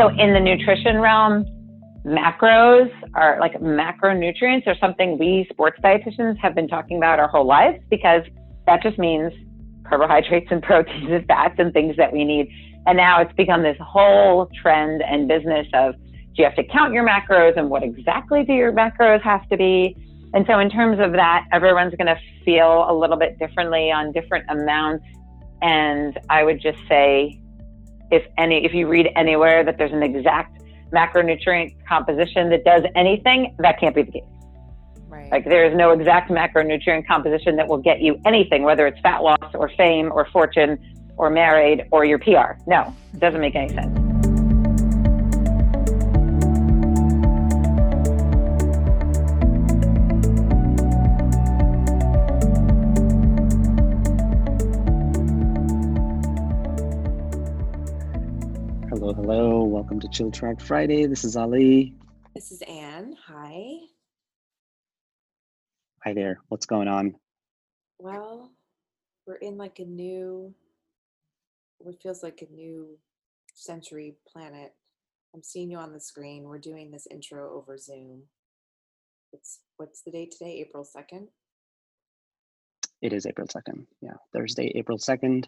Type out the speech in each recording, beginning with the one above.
So in the nutrition realm, macros are like macronutrients are something we sports dietitians have been talking about our whole lives because that just means carbohydrates and proteins and fats and things that we need. And now it's become this whole trend and business of do you have to count your macros and what exactly do your macros have to be? And so, in terms of that, everyone's going to feel a little bit differently on different amounts. And I would just say, if any, if you read anywhere that there's an exact macronutrient composition that does anything, that can't be the case. Right. Like there is no exact macronutrient composition that will get you anything, whether it's fat loss or fame or fortune or married or your PR. No, it doesn't make any sense. Hello. Welcome to Chill Track Friday. This is Ali. This is Anne. Hi. Hi there. What's going on? Well, we're in like a new, what feels like a new century planet. I'm seeing you on the screen. We're doing this intro over Zoom. It's what's the date today? April 2nd? It is April 2nd. Yeah, Thursday, April 2nd.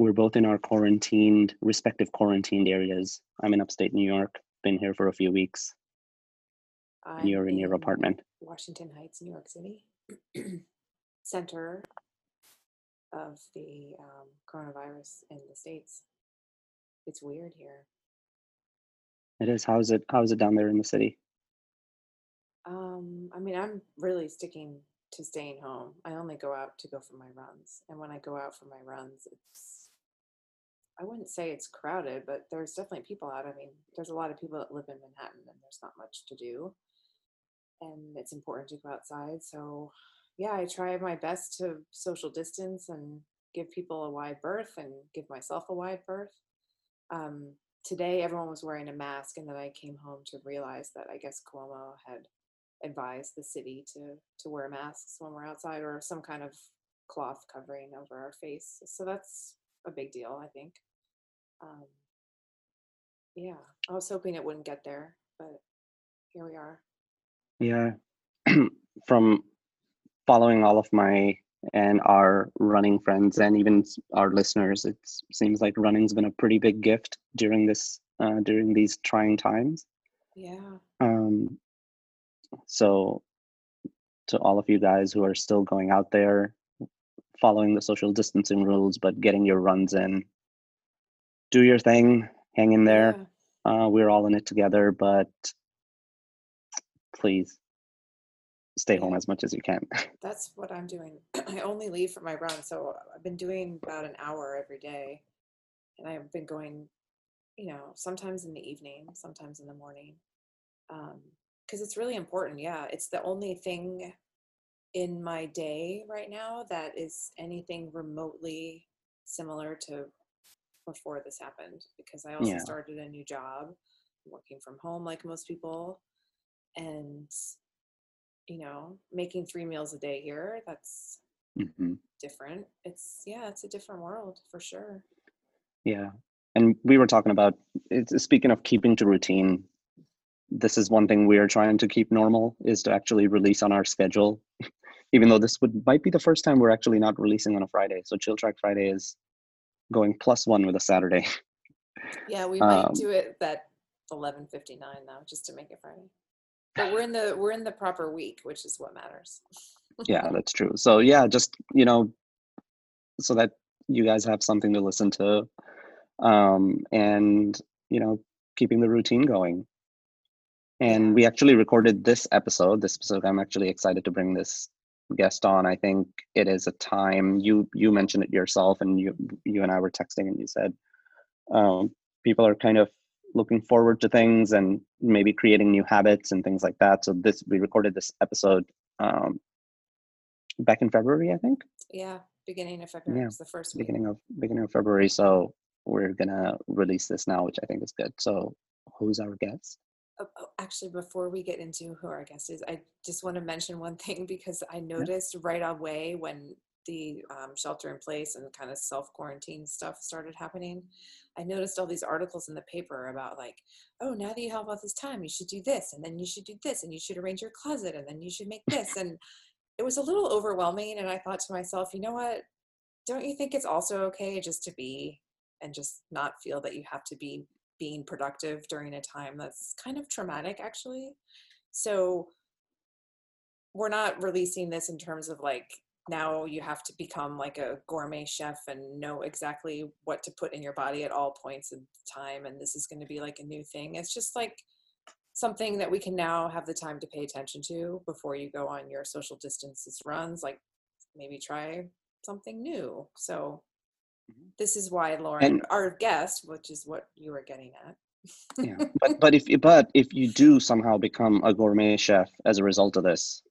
We're both in our quarantined, respective quarantined areas. I'm in upstate New York, been here for a few weeks. I'm You're in your apartment. Washington Heights, New York City, center of the um, coronavirus in the states. It's weird here. It is. How's it? How's it down there in the city? Um, I mean, I'm really sticking to staying home. I only go out to go for my runs, and when I go out for my runs, it's I wouldn't say it's crowded, but there's definitely people out. I mean, there's a lot of people that live in Manhattan, and there's not much to do and it's important to go outside. So, yeah, I try my best to social distance and give people a wide berth and give myself a wide berth. Um, today, everyone was wearing a mask, and then I came home to realize that I guess Cuomo had advised the city to to wear masks when we're outside or some kind of cloth covering over our face. So that's a big deal, I think. Um, yeah, I was hoping it wouldn't get there, but here we are. Yeah, from following all of my and our running friends and even our listeners, it seems like running's been a pretty big gift during this uh, during these trying times. Yeah. Um. So, to all of you guys who are still going out there, following the social distancing rules, but getting your runs in, do your thing, hang in there. Yeah. Uh, we're all in it together, but please stay home as much as you can. That's what I'm doing. I only leave for my run, so I've been doing about an hour every day, and I've been going, you know, sometimes in the evening, sometimes in the morning, because um, it's really important. Yeah, it's the only thing in my day right now that is anything remotely similar to before this happened. Because I also yeah. started a new job, working from home like most people and you know making three meals a day here that's mm-hmm. different it's yeah it's a different world for sure yeah and we were talking about it's speaking of keeping to routine this is one thing we are trying to keep normal is to actually release on our schedule even though this would might be the first time we're actually not releasing on a friday so chill track friday is going plus one with a saturday. Yeah we might um, do it that 11.59 now just to make it friday but we're in the we're in the proper week which is what matters. Yeah that's true. So yeah just you know so that you guys have something to listen to um and you know keeping the routine going. And we actually recorded this episode this episode i'm actually excited to bring this guest on i think it is a time you you mentioned it yourself and you you and i were texting and you said um, people are kind of looking forward to things and maybe creating new habits and things like that. So this we recorded this episode um, back in February, I think. Yeah, beginning of February. Yeah, the first week. beginning of beginning of February. So we're gonna release this now, which I think is good. So who's our guest? Oh, oh, actually, before we get into who our guest is, I just want to mention one thing because I noticed yeah. right away when the um, shelter in place and kind of self quarantine stuff started happening, I noticed all these articles in the paper about like, oh, now that you have all this time, you should do this, and then you should do this, and you should arrange your closet, and then you should make this, and it was a little overwhelming. And I thought to myself, you know what? Don't you think it's also okay just to be and just not feel that you have to be being productive during a time that's kind of traumatic, actually? So we're not releasing this in terms of like now you have to become like a gourmet chef and know exactly what to put in your body at all points of time and this is going to be like a new thing it's just like something that we can now have the time to pay attention to before you go on your social distances runs like maybe try something new so. This is why lauren and, our guest which is what you were getting at yeah but but if but if you do somehow become a gourmet chef as a result of this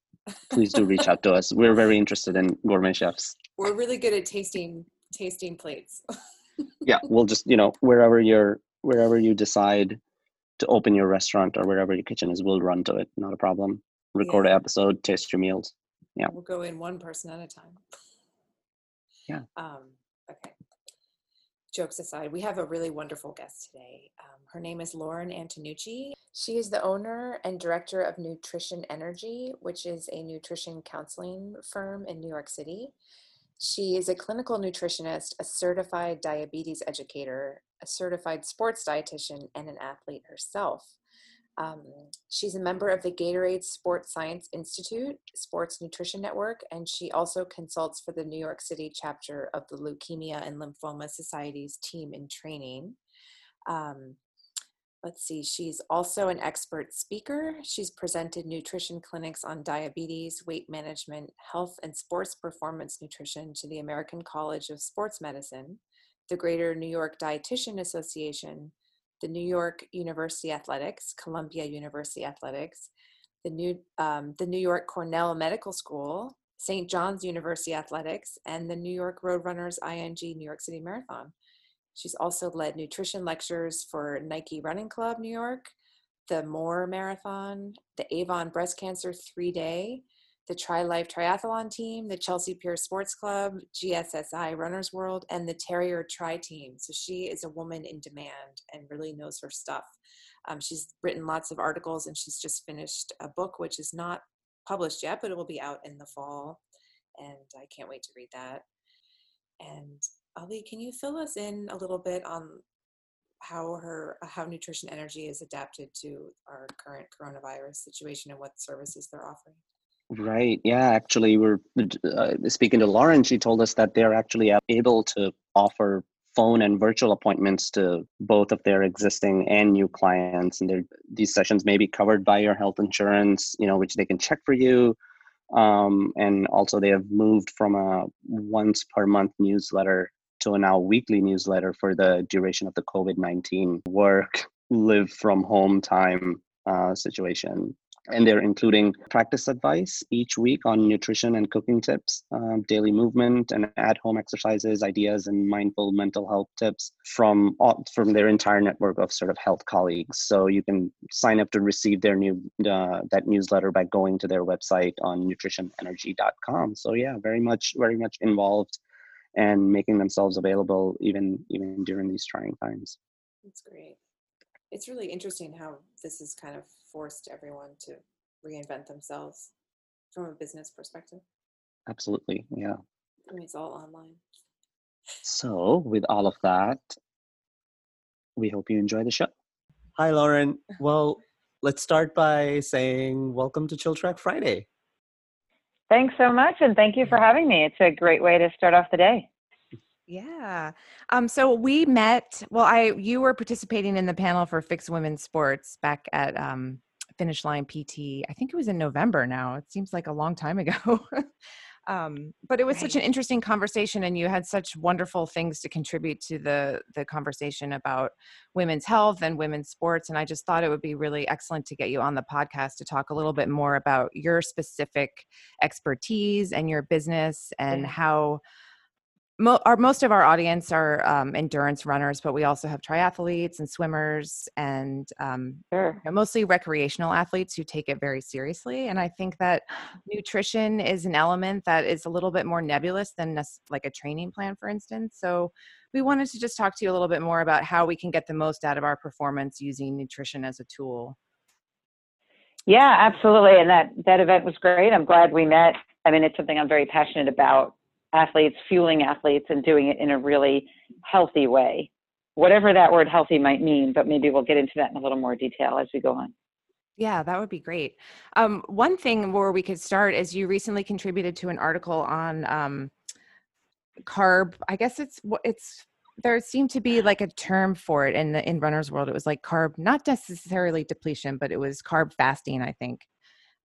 please do reach out to us. We're very interested in gourmet chefs. We're really good at tasting tasting plates. yeah, we'll just you know wherever you're wherever you decide to open your restaurant or wherever your kitchen is, we'll run to it. Not a problem. Record yeah. an episode, taste your meals. Yeah, we'll go in one person at a time. Yeah. Um, okay. Jokes aside, we have a really wonderful guest today. Um, her name is Lauren Antonucci. She is the owner and director of Nutrition Energy, which is a nutrition counseling firm in New York City. She is a clinical nutritionist, a certified diabetes educator, a certified sports dietitian, and an athlete herself. Um, she's a member of the Gatorade Sports Science Institute, Sports Nutrition Network, and she also consults for the New York City chapter of the Leukemia and Lymphoma Society's team in training. Um, let's see, she's also an expert speaker. She's presented nutrition clinics on diabetes, weight management, health, and sports performance nutrition to the American College of Sports Medicine, the Greater New York Dietitian Association, the New York University Athletics, Columbia University Athletics, the New, um, the New York Cornell Medical School, St. John's University Athletics, and the New York Roadrunners ING New York City Marathon. She's also led nutrition lectures for Nike Running Club New York, the More Marathon, the Avon Breast Cancer Three Day, the Tri Life Triathlon Team, the Chelsea Pier Sports Club, GSSI Runners World, and the Terrier Tri Team. So she is a woman in demand and really knows her stuff. Um, she's written lots of articles and she's just finished a book which is not published yet, but it will be out in the fall. And I can't wait to read that. And Ali, can you fill us in a little bit on how her how nutrition energy is adapted to our current coronavirus situation and what services they're offering? Right. Yeah. Actually, we're uh, speaking to Lauren. She told us that they're actually able to offer phone and virtual appointments to both of their existing and new clients, and these sessions may be covered by your health insurance. You know, which they can check for you. Um, and also, they have moved from a once per month newsletter to a now weekly newsletter for the duration of the COVID 19 work, live from home time uh, situation. And they're including practice advice each week on nutrition and cooking tips, um, daily movement and at home exercises, ideas, and mindful mental health tips from, from their entire network of sort of health colleagues. So you can sign up to receive their new uh, that newsletter by going to their website on nutritionenergy.com. So yeah, very much, very much involved and making themselves available even even during these trying times. That's great. It's really interesting how this is kind of forced everyone to reinvent themselves from a business perspective. Absolutely, yeah. I mean, it's all online. So, with all of that, we hope you enjoy the show. Hi, Lauren. Well, let's start by saying welcome to Chill Track Friday. Thanks so much, and thank you for having me. It's a great way to start off the day. Yeah. Um, so we met. Well, I you were participating in the panel for Fix Women's Sports back at um, Finish Line PT. I think it was in November. Now it seems like a long time ago. um, but it was right. such an interesting conversation and you had such wonderful things to contribute to the the conversation about women's health and women's sports and i just thought it would be really excellent to get you on the podcast to talk a little bit more about your specific expertise and your business and how mo- our most of our audience are um, endurance runners, but we also have triathletes and swimmers and um, Sure. you know, mostly recreational athletes who take it very seriously. And I think that nutrition is an element that is a little bit more nebulous than nec- like a training plan, for instance. So we wanted to just talk to you a little bit more about how we can get the most out of our performance using nutrition as a tool. Yeah, absolutely. And that that event was great. I'm glad we met. I mean, it's something I'm very passionate about. Athletes, fueling athletes, and doing it in a really healthy way. Whatever that word healthy might mean, but maybe we'll get into that in a little more detail as we go on. Yeah, that would be great. Um, one thing where we could start is you recently contributed to an article on um, carb. I guess it's it's there seemed to be like a term for it in the in runners world. It was like carb, not necessarily depletion, but it was carb fasting. I think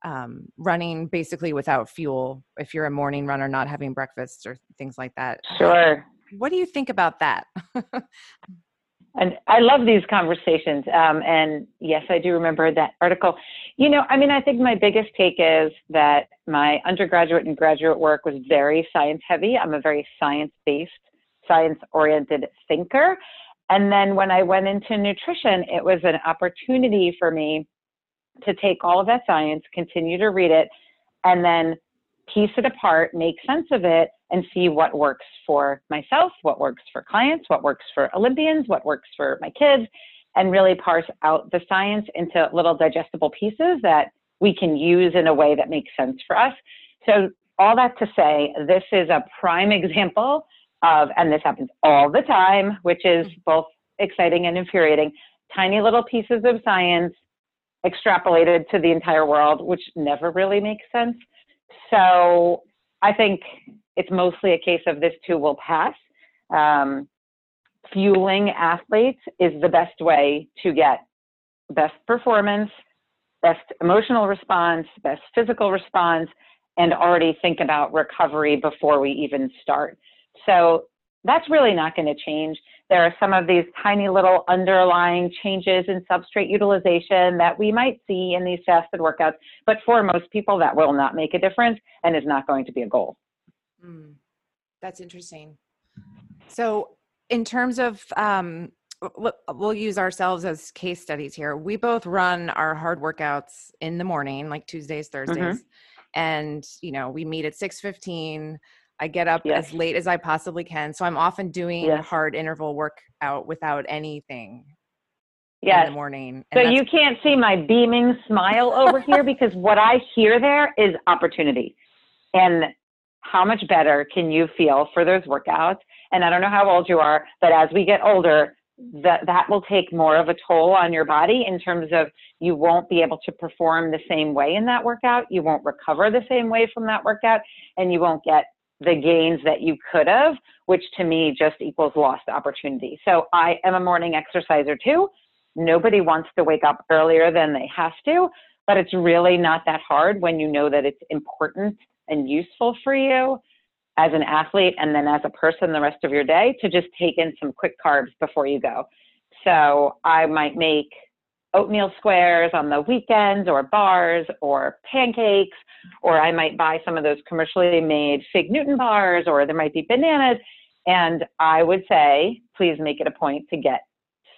um, running basically without fuel. If you're a morning runner, not having breakfast or things like that. Sure. What do you think about that? And I love these conversations. Um, and yes, I do remember that article. You know, I mean, I think my biggest take is that my undergraduate and graduate work was very science heavy. I'm a very science based, science oriented thinker. And then when I went into nutrition, it was an opportunity for me to take all of that science, continue to read it, and then piece it apart, make sense of it, and see what works for myself, what works for clients, what works for Olympians, what works for my kids, and really parse out the science into little digestible pieces that we can use in a way that makes sense for us. So, all that to say, this is a prime example of, and this happens all the time, which is mm-hmm. both exciting and infuriating, tiny little pieces of science extrapolated to the entire world, which never really makes sense. So I think it's mostly a case of this too will pass. Um, fueling athletes is the best way to get best performance, best emotional response, best physical response, and already think about recovery before we even start. So that's really not going to change. There are some of these tiny little underlying changes in substrate utilization that we might see in these fasted workouts, but for most people, that will not make a difference and is not going to be a goal. Mm, that's interesting. So, in terms of, um, we'll use ourselves as case studies here. We both run our hard workouts in the morning, like Tuesdays, Thursdays, and you know we meet at six fifteen. I get up Yes. as late as I possibly can, so I'm often doing Yes. hard interval workout without anything in the morning. So you can't see my beaming smile over here because what I hear there is opportunity. And how much better can you feel for those workouts? And I don't know how old you are, but as we get older, that that will take more of a toll on your body in terms of you won't be able to perform the same way in that workout, you won't recover the same way from that workout, and you won't get the gains that you could have, which to me just equals lost opportunity. So I am a morning exerciser too. Nobody wants to wake up earlier than they have to, but it's really not that hard when you know that it's important and useful for you as an athlete and then as a person the rest of your day to just take in some quick carbs before you go. So I might make oatmeal squares on the weekends or bars or pancakes, or I might buy some of those commercially made fig Newton bars, or there might be bananas. And I would say, please make it a point to get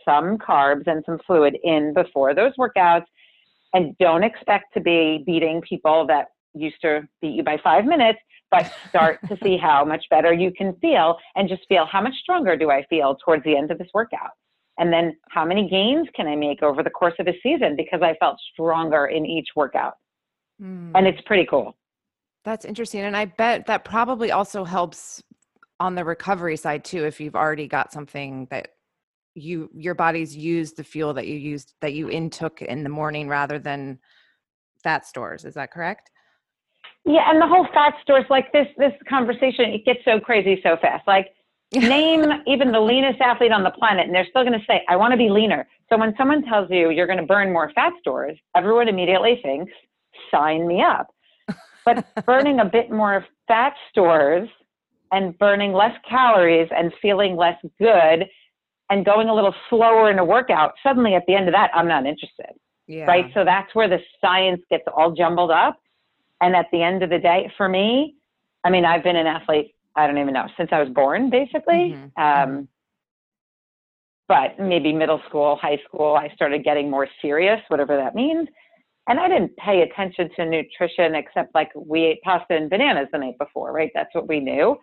some carbs and some fluid in before those workouts. And don't expect to be beating people that used to beat you by five minutes, but start to see how much better you can feel and just feel how much stronger do I feel towards the end of this workout. And then how many gains can I make over the course of a season because I felt stronger in each workout. Mm. And it's pretty cool. That's interesting. And I bet that probably also helps on the recovery side too, if you've already got something that you your body's used the fuel that you used that you intook in the morning rather than fat stores. Is that correct? Yeah, and the whole fat stores like this this conversation it gets so crazy so fast. Like name even the leanest athlete on the planet and they're still going to say I want to be leaner. So when someone tells you you're going to burn more fat stores, everyone immediately thinks sign me up. But burning a bit more fat stores and burning less calories and feeling less good and going a little slower in a workout, suddenly at the end of that I'm not interested Yeah. right? So that's where the science gets all jumbled up. And at the end of the day, for me, I mean, I've been an athlete I don't even know, since I was born, basically. Mhm, Um, but maybe middle school, high school, I started getting more serious, whatever that means. And I didn't pay attention to nutrition except like we ate pasta and bananas the night before, right? That's what we knew.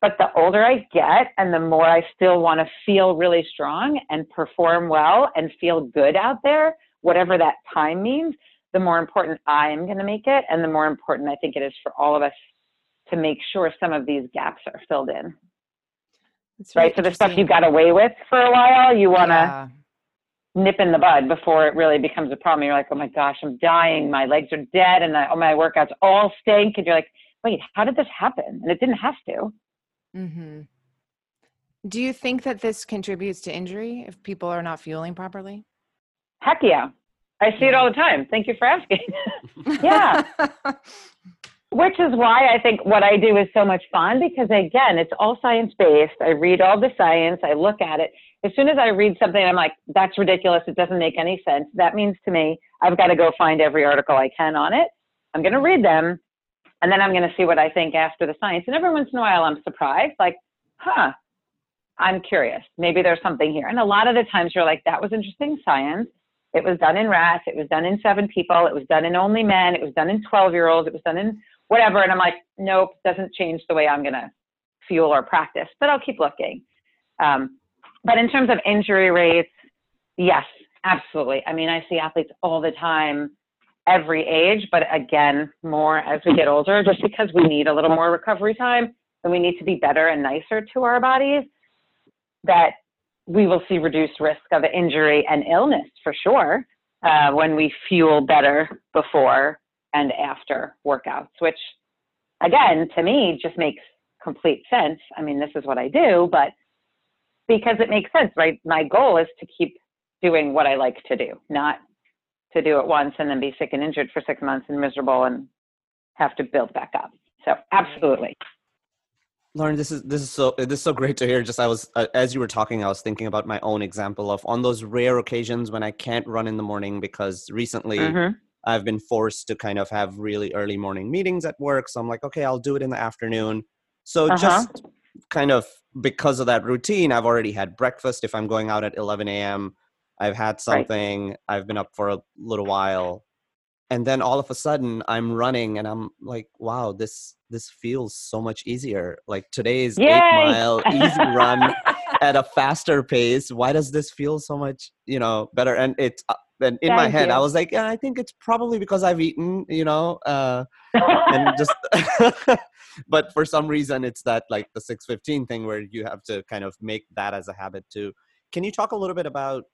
But the older I get and the more I still want to feel really strong and perform well and feel good out there, whatever that time means, the more important I am going to make it. And the more important I think it is for all of us to make sure some of these gaps are filled in That's right? So the stuff you got away with for a while, you want to Yeah. nip in the bud before it really becomes a problem. You're like, oh my gosh, I'm dying. My legs are dead, and I, oh, my workouts all stink. And you're like, wait, how did this happen? And it didn't have to. Mm-hmm. Do you think that this contributes to injury if people are not fueling properly? Heck yeah, I see it all the time. Thank you for asking. Yeah. Which is why I think what I do is so much fun because again, it's all science based. I read all the science, I look at it. As soon as I read something, I'm like, that's ridiculous. It doesn't make any sense. That means to me, I've got to go find every article I can on it. I'm going to read them and then I'm going to see what I think after the science. And every once in a while, I'm surprised, like, huh, I'm curious. Maybe there's something here. And a lot of the times you're like, that was interesting science. It was done in rats. It was done in seven people. It was done in only men. It was done in 12 year olds. It was done in whatever. And I'm like, nope, doesn't change the way I'm going to fuel or practice, but I'll keep looking. Um, but in terms of injury rates, yes, absolutely. I mean, I see athletes all the time, every age, but again, more as we get older, just because we need a little more recovery time and we need to be better and nicer to our bodies, that we will see reduced risk of injury and illness for sure uh, when we fuel better before and after workouts, which again, to me, just makes complete sense. I mean, this is what I do, but because it makes sense, right? My goal is to keep doing what I like to do, not to do it once and then be sick and injured for six months and miserable and have to build back up. So, absolutely. Lauren, this is this is so this is so great to hear. Just I was uh, as you were talking, I was thinking about my own example of on those rare occasions when I can't run in the morning because recently Mhm. I've been forced to kind of have really early morning meetings at work. So I'm like, okay, I'll do it in the afternoon. So Uh-huh. just kind of because of that routine, I've already had breakfast. If I'm going out at 11 a.m., I've had something. I've been up for a little while, and then all of a sudden I'm running, and I'm like, wow, this this feels so much easier. Like today's Yay! eight mile easy run at a faster pace. Why does this feel so much, you know, better? And it's uh, and in my Thank head, I was like, yeah, I think it's probably because I've eaten, you know, uh, and just. but for some reason, it's that like the six fifteen thing where you have to kind of make that as a habit too. Can you talk a little bit about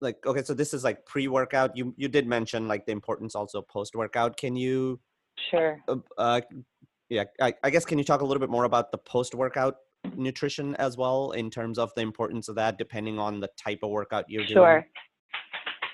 like okay, so this is like pre workout. You you did mention like the importance also post workout. Can you sure. uh, uh, yeah, I, I guess can you talk a little bit more about the post workout nutrition as well in terms of the importance of that depending on the type of workout you're doing? Sure.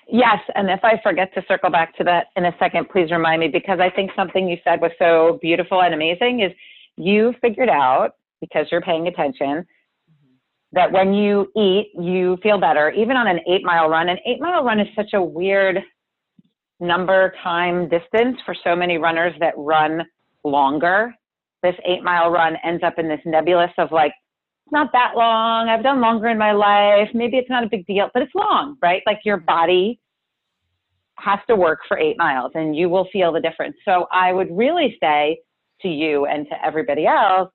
Yes, and if I forget to circle back to that in a second, please remind me because I think something you said was so beautiful and amazing is you figured out because you're paying attention mm-hmm. that when you eat, you feel better, even on an eight mile run. An eight mile run is such a weird number, time, distance for so many runners that run longer. This eight mile run ends up in this nebulous of like, not that long. I've done longer in my life. Maybe it's not a big deal, but it's long, right? Like your mm-hmm. body has to work for eight miles and you will feel the difference. So I would really say to you and to everybody else,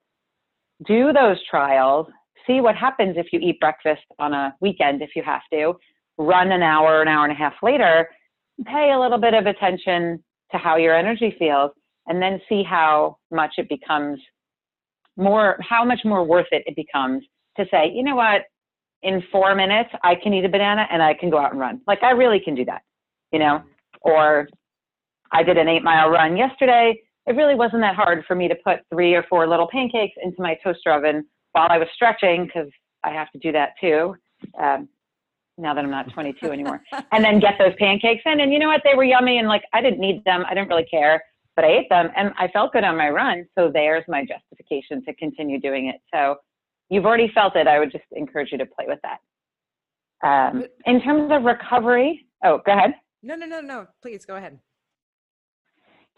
do those trials, see what happens if you eat breakfast on a weekend if you have to, run an hour, an hour and a half later, pay a little bit of attention to how your energy feels, and then see how much it becomes more, how much more worth it it becomes to say, you know what, in four minutes, I can eat a banana and I can go out and run. Like I really can do that, you know? Or I did an eight mile run yesterday. It really wasn't that hard for me to put three or four little pancakes into my toaster oven while I was stretching because I have to do that too. Um, now that I'm not 22 anymore, and then get those pancakes in. And you know what? They were yummy, and like I didn't need them. I didn't really care, but I ate them, and I felt good on my run. So there's my justification to continue doing it. So you've already felt it. I would just encourage you to play with that. Um, in terms of recovery, oh, go ahead. No, no, no, no. Please go ahead.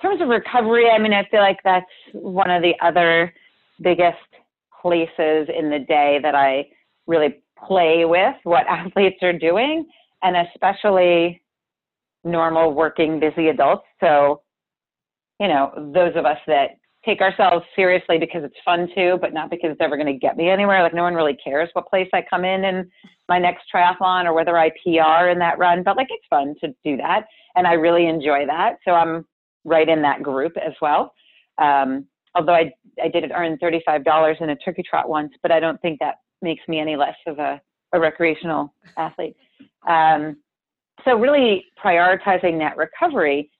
In terms of recovery, I mean, I feel like that's one of the other biggest places in the day that I really play with what athletes are doing, and especially normal working busy adults. So, you know, those of us that take ourselves seriously because it's fun too, but not because it's ever going to get me anywhere. Like no one really cares what place I come in in my next triathlon or whether I PR in that run, but like it's fun to do that. And I really enjoy that. So I'm right in that group as well. Um, although I, I did earn $35 in a turkey trot once, but I don't think that makes me any less of a, a recreational athlete. Um, so really prioritizing that recovery,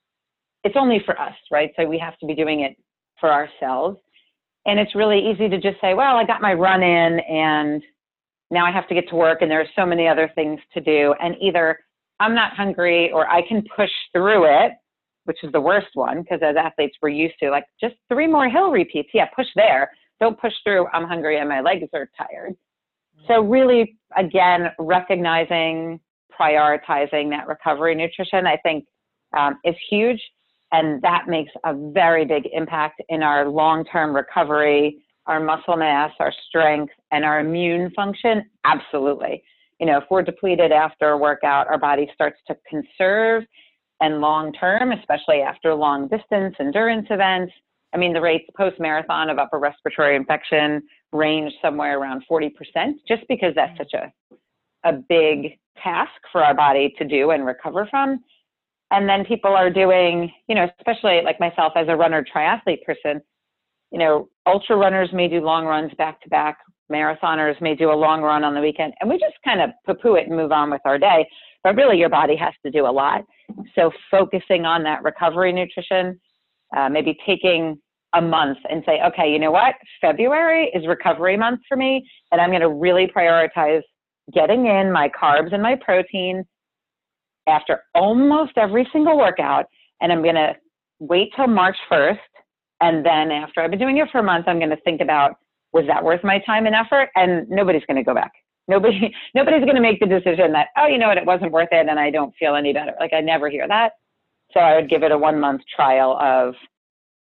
it's only for us, right? So we have to be doing it for ourselves. And it's really easy to just say, well, I got my run in and now I have to get to work and there are so many other things to do. And either I'm not hungry or I can push through it which is the worst one because as athletes we're used to like just three more hill repeats. Yeah, push there. Don't push through. I'm hungry and my legs are tired. So mm-hmm. really, again, recognizing, prioritizing that recovery nutrition, I think, um, is huge, and that makes a very big impact in our long-term recovery, our muscle mass, our strength, and our immune function. Absolutely. You know, if we're depleted after a workout, our body starts to conserve and long term, especially after long distance endurance events. I mean, the rates post marathon of upper respiratory infection range somewhere around 40%, just because that's mm. such a, a big task for our body to do and recover from. And then people are doing, you know, especially like myself as a runner triathlete person, you know, ultra runners may do long runs back to back, marathoners may do a long run on the weekend, and we just kind of poo poo it and move on with our day. But really, your body has to do a lot. So focusing on that recovery nutrition, uh, maybe taking a month and say, okay, you know what? February is recovery month for me, and I'm going to really prioritize getting in my carbs and my protein after almost every single workout. And I'm going to wait till March 1st. And then after I've been doing it for a month, I'm going to think about was that worth my time and effort? And nobody's going to go back. Nobody, nobody's going to make the decision that, oh, you know what, it wasn't worth it and I don't feel any better. Like I never hear that. So I would give it a one month trial of,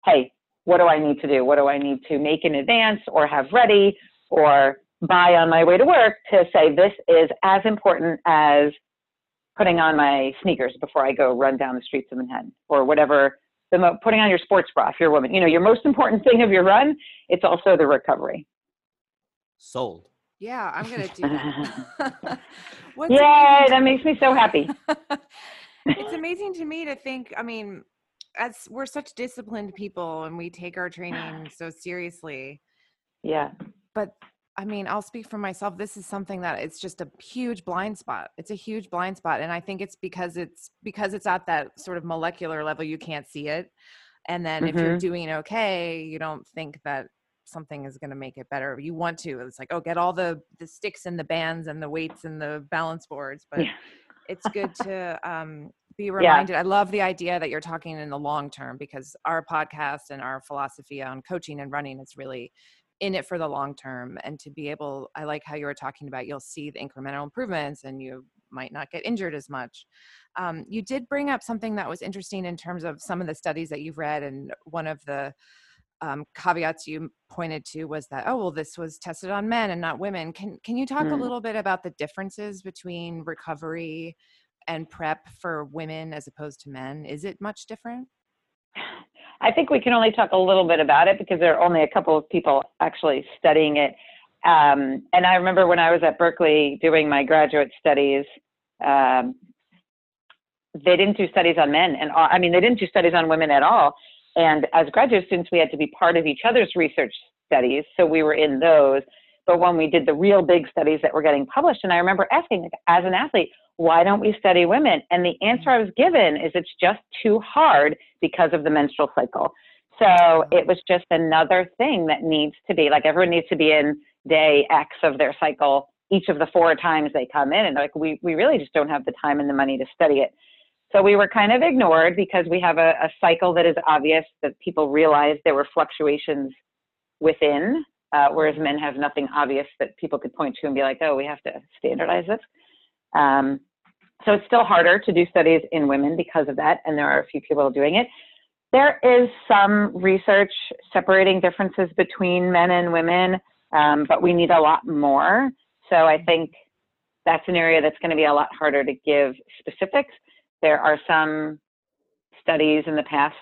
hey, what do I need to do? What do I need to make in advance or have ready or buy on my way to work to say this is as important as putting on my sneakers before I go run down the streets of Manhattan or whatever the mo- putting on your sports bra if you're a woman. You know, your most important thing of your run, it's also the recovery. Sold. Yeah, I'm gonna do that. Yay, that makes me so happy. it's amazing to me to think, I mean, as we're such disciplined people and we take our training so seriously. Yeah. But I mean, I'll speak for myself. This is something that it's just a huge blind spot. It's a huge blind spot. And I think it's because it's because it's at that sort of molecular level, you can't see it. And then mm-hmm. if you're mm-hmm. doing okay, you don't think that something is going to make it better. You want to. It's like, oh, get all the the sticks and the bands and the weights and the balance boards. But yeah. it's good to um, be reminded. Yeah. I love the idea that you're talking in the long term because our podcast and our philosophy on coaching and running is really in it for the long term and to be able i like how you were talking about you'll see the incremental improvements and you might not get injured as much. Um, you did bring up something that was interesting in terms of some of the studies that you've read and one of the um, caveats you pointed to was that oh well this was tested on men and not women. Can can you talk mm. a little bit about the differences between recovery and prep for women as opposed to men? Is it much different i think we can only talk a little bit about it because there are only a couple of people actually studying it um, and i remember when i was at berkeley doing my graduate studies um, they didn't do studies on men and i mean they didn't do studies on women at all and as graduate students, we had to be part of each other's research studies. So we were in those. But when we did the real big studies that were getting published, and I remember asking, like, as an athlete, why don't we study women? And the answer mm. I was given is it's just too hard because of the menstrual cycle. So mm. it was just another thing that needs to be like everyone needs to be in day X of their cycle each of the four times they come in. And like we, we really just don't have the time and the money to study it. So we were kind of ignored because we have a, a cycle that is obvious that people realize there were fluctuations within, uh, whereas men have nothing obvious that people could point to and be like, oh, we have to standardize this. Um, so it's still harder to do studies in women because of that, and there are a few people doing it. there is some research separating differences between men and women, um, but we need a lot more. So I think that's an area that's going to be a lot harder to give specifics. There are some studies in the past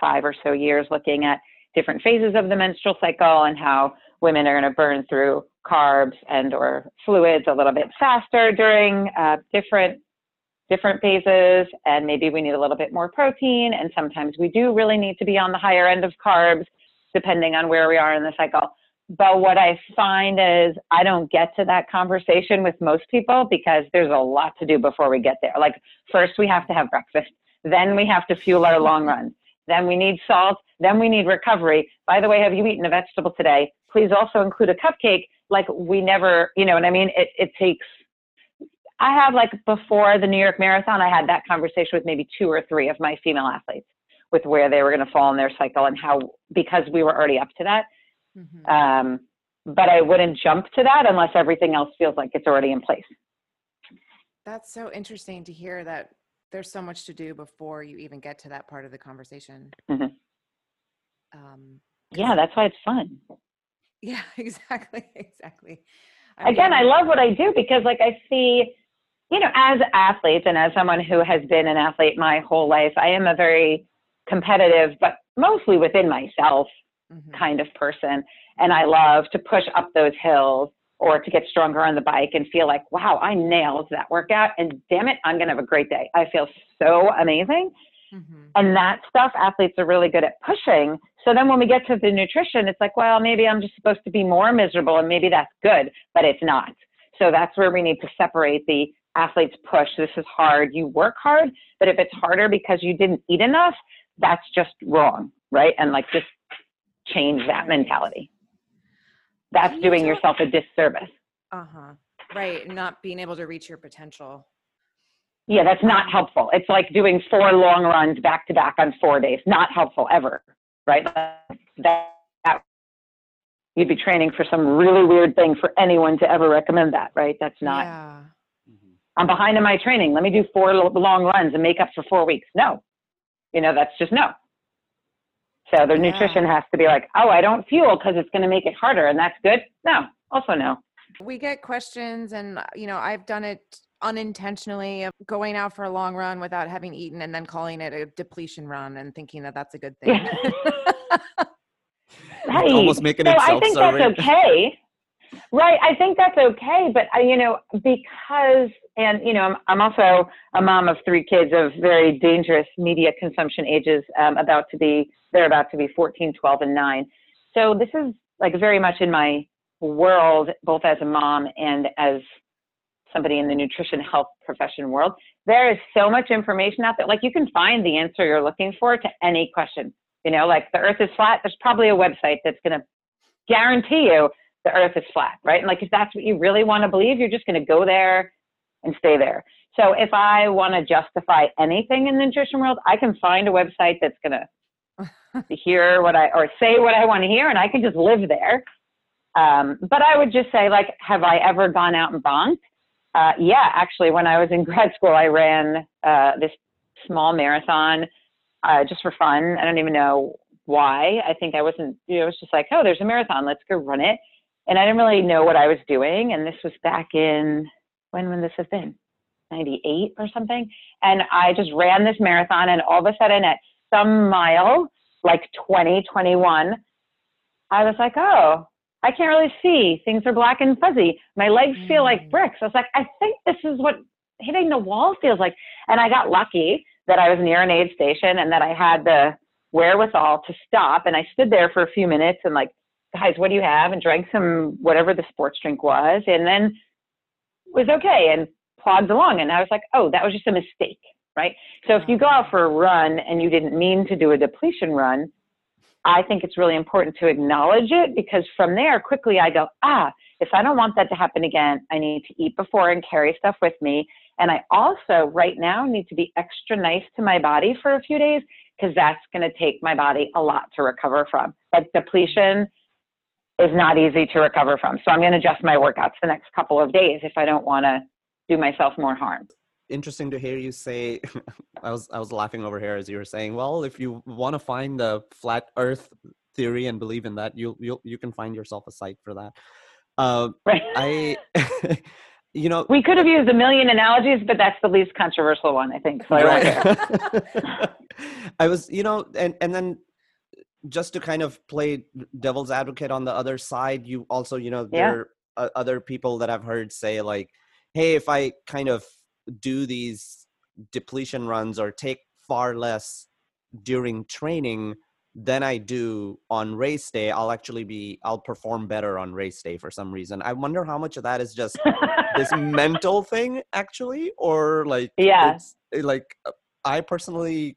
five or so years looking at different phases of the menstrual cycle and how women are going to burn through carbs and or fluids a little bit faster during uh, different different phases. And maybe we need a little bit more protein. And sometimes we do really need to be on the higher end of carbs depending on where we are in the cycle. But what i find is i don't get to that conversation with most people because there's a lot to do before we get there. Like first we have to have breakfast. Then we have to fuel our long runs then we need salt then we need recovery by the way have you eaten a vegetable today please also include a cupcake like we never you know what i mean it, it takes I have like before the New York Marathon, I had that conversation with maybe two or three of my female athletes with where they were going to fall in their cycle and how because we were already up to that. Mm-hmm. Um, but I wouldn't jump to that unless everything else feels like it's already in place. That's so interesting to hear that there's so much to do before you even get to that part of the conversation. Mm-hmm. Um, yeah, that's why it's fun. Yeah, exactly, exactly. I Again, I love what I do because, like, I see you know, as athletes and as someone who has been an athlete my whole life, I am a very competitive, but mostly within myself mm-hmm. kind of person. And I love to push up those hills or to get stronger on the bike and feel like, wow, I nailed that workout. And damn it, I'm going to have a great day. I feel so amazing. Mm-hmm. And that stuff athletes are really good at pushing. So then when we get to the nutrition, it's like, well, maybe I'm just supposed to be more miserable and maybe that's good, but it's not. So that's where we need to separate the athletes push. This is hard. You work hard, but if it's harder because you didn't eat enough, that's just wrong, right? And like just change that mentality. That's doing yourself a disservice. Uh huh. Right. Not being able to reach your potential. Yeah, that's not helpful. It's like doing four long runs back to back on four days. Not helpful ever, right? That, that you'd be training for some really weird thing for anyone to ever recommend that, right? That's not. Yeah I'm behind in my training. Let me do four long runs and make up for four weeks. No, you know, that's just no. So the yeah. nutrition has to be like, oh, I don't fuel because it's going to make it harder. And that's good. No, also no. We get questions, and, uh, you know, I've done it unintentionally of going out for a long run without having eaten and then calling it a depletion run and thinking that that's a good thing. right. Almost making so it I think that's okay. Right. I think that's okay. But, uh, you know, because, and, you know, I'm, I'm also a mom of three kids of very dangerous media consumption ages, um, about to be, they're about to be 14, 12, and 9. So this is like very much in my world, both as a mom and as somebody in the nutrition health profession world. There is so much information out there. Like you can find the answer you're looking for to any question. You know, like the earth is flat, there's probably a website that's going to guarantee you the earth is flat, right? And like, if that's what you really want to believe, you're just going to go there and stay there. So if I want to justify anything in the nutrition world, I can find a website that's going to hear what I, or say what I want to hear, and I can just live there. Um, but I would just say, like, have I ever gone out and bonked? Uh, yeah, actually, when I was in grad school, I ran uh, this small marathon uh, just for fun. I don't even know why. I think I wasn't, you know, it was just like, oh, there's a marathon, let's go run it and I didn't really know what I was doing. And this was back in when would this have been? 98 or something. And I just ran this marathon, and all of a sudden, at some mile, like 20, 21, I was like, oh, I can't really see. Things are black and fuzzy. My legs feel like mm. bricks. I was like, I think this is what hitting the wall feels like. And I got lucky that I was near an aid station and that I had the wherewithal to stop. And I stood there for a few minutes and like guys, what do you have? And drank some whatever the sports drink was, and then was okay and plodded along. And I was like, oh, that was just a mistake, right? So if you go out for a run and you didn't mean to do a depletion run, I think it's really important to acknowledge it because from there, quickly I go, ah, if I don't want that to happen again, I need to eat before and carry stuff with me. And I also, right now, need to be extra nice to my body for a few days because that's going to take my body a lot to recover from. Like depletion is not easy to recover from. So I'm going to adjust my workouts the next couple of days if I don't want to do myself more harm. interesting to hear you say. I was I was laughing over here as you were saying. Well, if you want to find the flat Earth theory and believe in that, you you you can find yourself a site for that. Uh, Right. I, you know, we could have used a million analogies, but that's the least controversial one, I think. So I right. I was, you know, and and then just to kind of play devil's advocate on the other side, you also, you know, Yeah. there are other people that I've heard say like, "Hey, if I kind of do these depletion runs or take far less during training than I do on race day, I'll actually be I'll perform better on race day for some reason." I wonder how much of that is just this mental thing actually or like Yeah. it's eh, like uh, i personally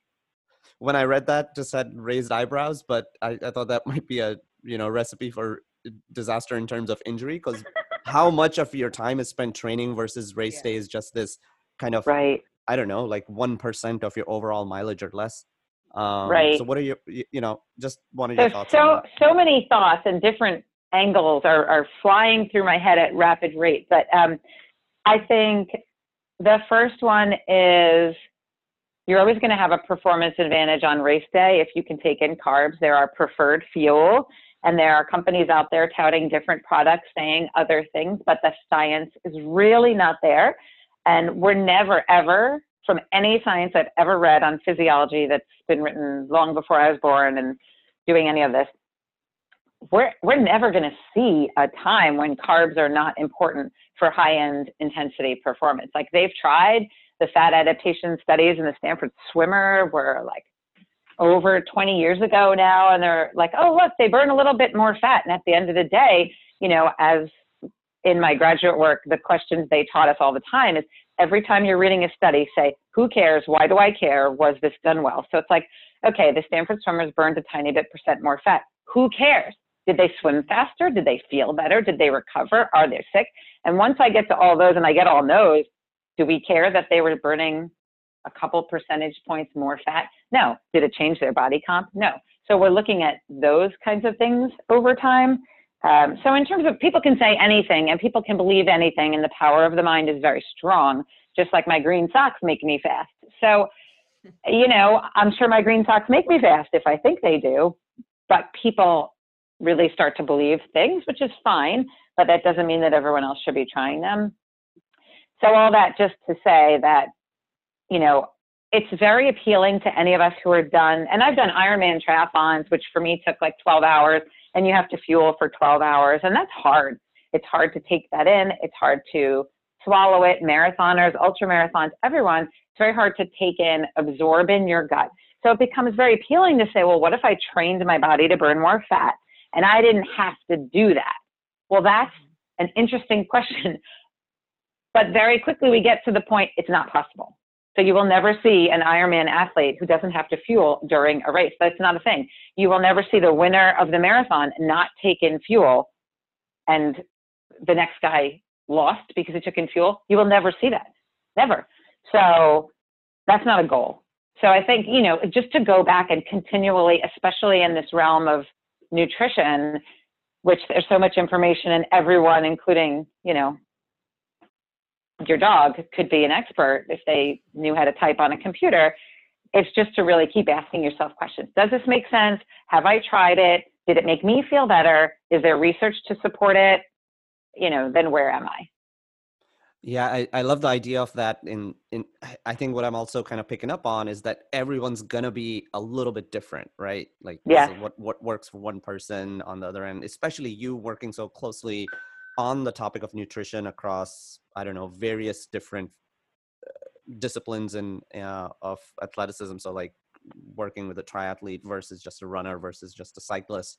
when i read that just had raised eyebrows but i, I thought that might be a you know recipe for disaster in terms of injury because how much of your time is spent training versus race Yeah. day is just this kind of right. i don't know like 1% of your overall mileage or less um Right. so what are your you, you know just one of your thoughts so so many thoughts and different angles are, are flying through my head at rapid rate. But um, I think the first one is you're always going to have a performance advantage on race day if you can take in carbs. There are preferred fuel, and there are companies out there touting different products saying other things, but the science is really not there. And we're never, ever, from any science I've ever read on physiology that's been written long before I was born and doing any of this, we're, we're never going to see a time when carbs are not important for high end intensity performance. Like they've tried the fat adaptation studies in the Stanford swimmer were like over 20 years ago now. And they're like, oh, look, they burn a little bit more fat. And at the end of the day, you know, as in my graduate work, the questions they taught us all the time is every time you're reading a study, say, who cares? Why do I care? Was this done well? So it's like, okay, the Stanford swimmers burned a tiny bit percent more fat. Who cares? Did they swim faster? Did they feel better? Did they recover? Are they sick? And once I get to all those and I get all those, do we care that they were burning a couple percentage points more fat? No. Did it change their body comp? No. So we're looking at those kinds of things over time. Um, so in terms of people can say anything and people can believe anything and the power of the mind is very strong, just like my green socks make me fast. So, you know, I'm sure my green socks make me fast if I think they do, but people really start to believe things, which is fine, but that doesn't mean that everyone else should be trying them. So all that just to say that, you know, it's very appealing to any of us who are done, and I've done Ironman triathlons, which for me took like 12 hours, and you have to fuel for 12 hours, and that's hard. It's hard to take that in. It's hard to swallow it. Marathoners, ultra marathons, everyone, it's very hard to take in, absorb in your gut. So it becomes very appealing to say, well, what if I trained my body to burn more fat and I didn't have to do that? Well, that's an interesting question. But very quickly we get to the point it's not possible. So you will never see an Ironman athlete who doesn't have to fuel during a race. That's not a thing. You will never see the winner of the marathon not take in fuel and the next guy lost because he took in fuel. You will never see that. Never. So that's not a goal. So I think, you know, just to go back and continually, especially in this realm of nutrition, which there's so much information and everyone, including, you know, your dog could be an expert if they knew how to type on a computer. It's just to really keep asking yourself questions. Does this make sense? Have I tried it? Did it make me feel better? Is there research to support it? You know, then where am I? Yeah, I, I love the idea of that. In in I think what I'm also kind of picking up on is that everyone's gonna be a little bit different, right? Like yeah, so what what works for one person on the other end, especially you working so closely on the topic of nutrition across I don't know various different uh, disciplines and uh, of athleticism. So like working with a triathlete versus just a runner versus just a cyclist.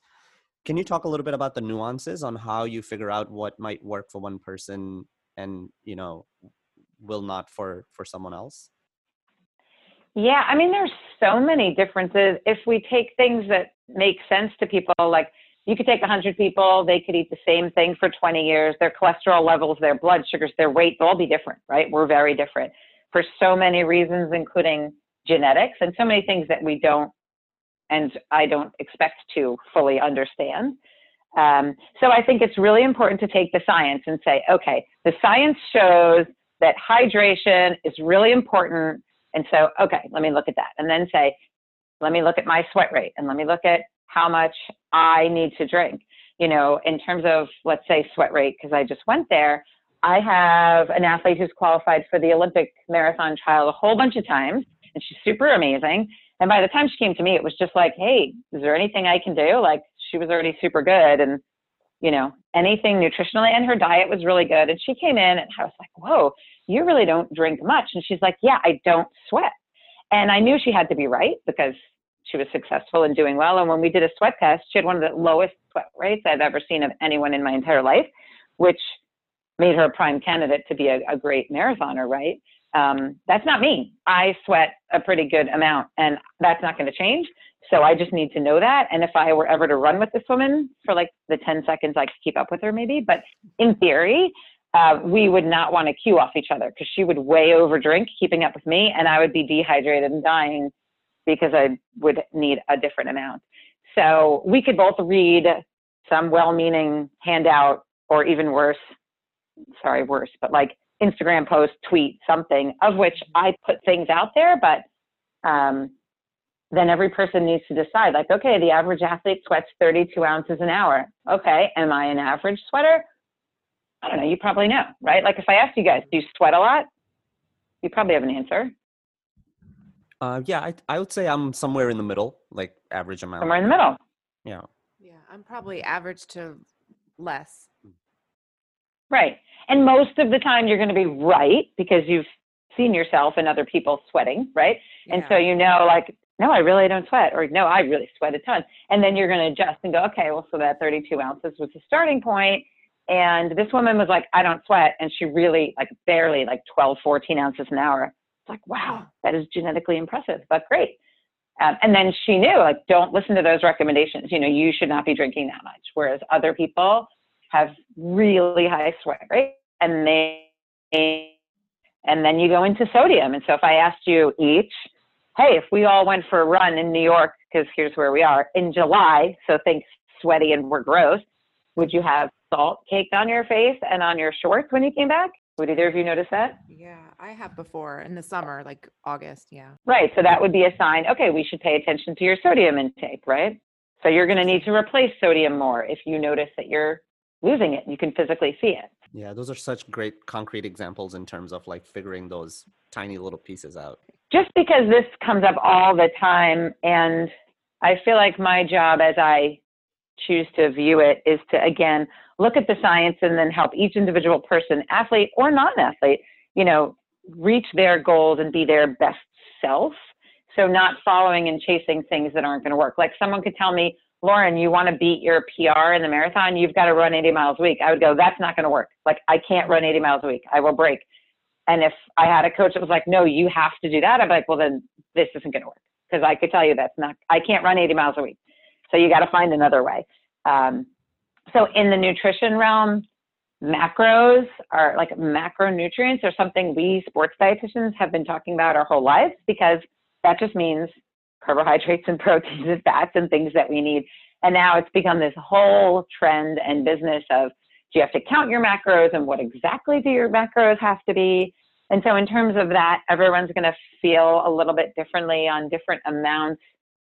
Can you talk a little bit about the nuances on how you figure out what might work for one person and you know will not for for someone else Yeah, I mean, there's so many differences. If we take things that make sense to people, like you could take 100 people, they could eat the same thing for 20 years. Their cholesterol levels, their blood sugars, their weight, they'll all be different, right? We're very different for so many reasons, including genetics and so many things that we don't, and I don't expect to fully understand. Um, so I think it's really important to take the science and say, okay, the science shows that hydration is really important. And so, okay, let me look at that. And then say, let me look at my sweat rate and let me look at how much I need to drink. You know, in terms of, let's say, sweat rate, because I just went there, I have an athlete who's qualified for the Olympic marathon trial a whole bunch of times, and she's super amazing. And by the time she came to me, it was just like, hey, is there anything I can do? Like, she was already super good. And you know, anything nutritionally. And her diet was really good. And she came in and I was like, whoa, you really don't drink much. And she's like, yeah, I don't sweat. And I knew she had to be right because she was successful and doing well. And when we did a sweat test, she had one of the lowest sweat rates I've ever seen of anyone in my entire life, which made her a prime candidate to be a, a great marathoner, right? Um, that's not me. I sweat a pretty good amount, and that's not going to change. So I just need to know that. And if I were ever to run with this woman for like the 10 seconds, I could keep up with her maybe. But in theory, uh, we would not want to cue off each other because she would way over drink keeping up with me and I would be dehydrated and dying because I would need a different amount. So we could both read some well meaning handout or even worse, sorry, worse, but like Instagram post, tweet, something of which I put things out there, but um, then every person needs to decide like, okay, the average athlete sweats 32 ounces an hour. Okay, am I an average sweater? I don't know. You probably know, right? Like if I asked you guys, do you sweat a lot? You probably have an answer. Uh, yeah, I, I would say I'm somewhere in the middle, like average amount. Somewhere in the middle. Yeah. Yeah, I'm probably average to less. Right. And most of the time you're going to be right because you've seen yourself and other people sweating, right? And so you know, like, no, I really don't sweat, or no, I really sweat a ton. And then you're going to adjust and go, okay, well, so that 32 ounces was the starting point. And this woman was like, I don't sweat. And she really, like, barely, like 12, 14 ounces an hour. It's like, wow, that is genetically impressive, but great. Um, and then she knew, like, don't listen to those recommendations. You know, you should not be drinking that much. Whereas other people have really high sweat rate and they, and then you go into sodium. And so if I asked you each, hey, if we all went for a run in New York, because here's where we are in July, so think sweaty and we're gross, would you have salt caked on your face and on your shorts when you came back? Would either of you notice that? Yeah, I have before in the summer, like August. Yeah. Right. So that would be a sign, okay, we should pay attention to your sodium intake, right? So you're going to need to replace sodium more if you notice that you're losing it. You can physically see it. Yeah, those are such great concrete examples in terms of like figuring those tiny little pieces out. Just because this comes up all the time, and I feel like my job as I choose to view it is to, again, look at the science and then help each individual person, athlete or non athlete, you know, reach their goals and be their best self. So, not following and chasing things that aren't going to work. Like someone could tell me, Lauren, you want to beat your PR in the marathon, you've got to run 80 miles a week. I would go, that's not going to work. Like, I can't run 80 miles a week. I will break. And if I had a coach that was like, no, you have to do that, I'd be like, well, then this isn't going to work. Because I could tell you that's not, I can't run 80 miles a week. So you got to find another way. Um, so in the nutrition realm, macros are like macronutrients are something we sports dietitians have been talking about our whole lives because that just means carbohydrates and proteins and fats and things that we need. And now it's become this whole trend and business of do you have to count your macros and what exactly do your macros have to be? And so in terms of that, everyone's going to feel a little bit differently on different amounts.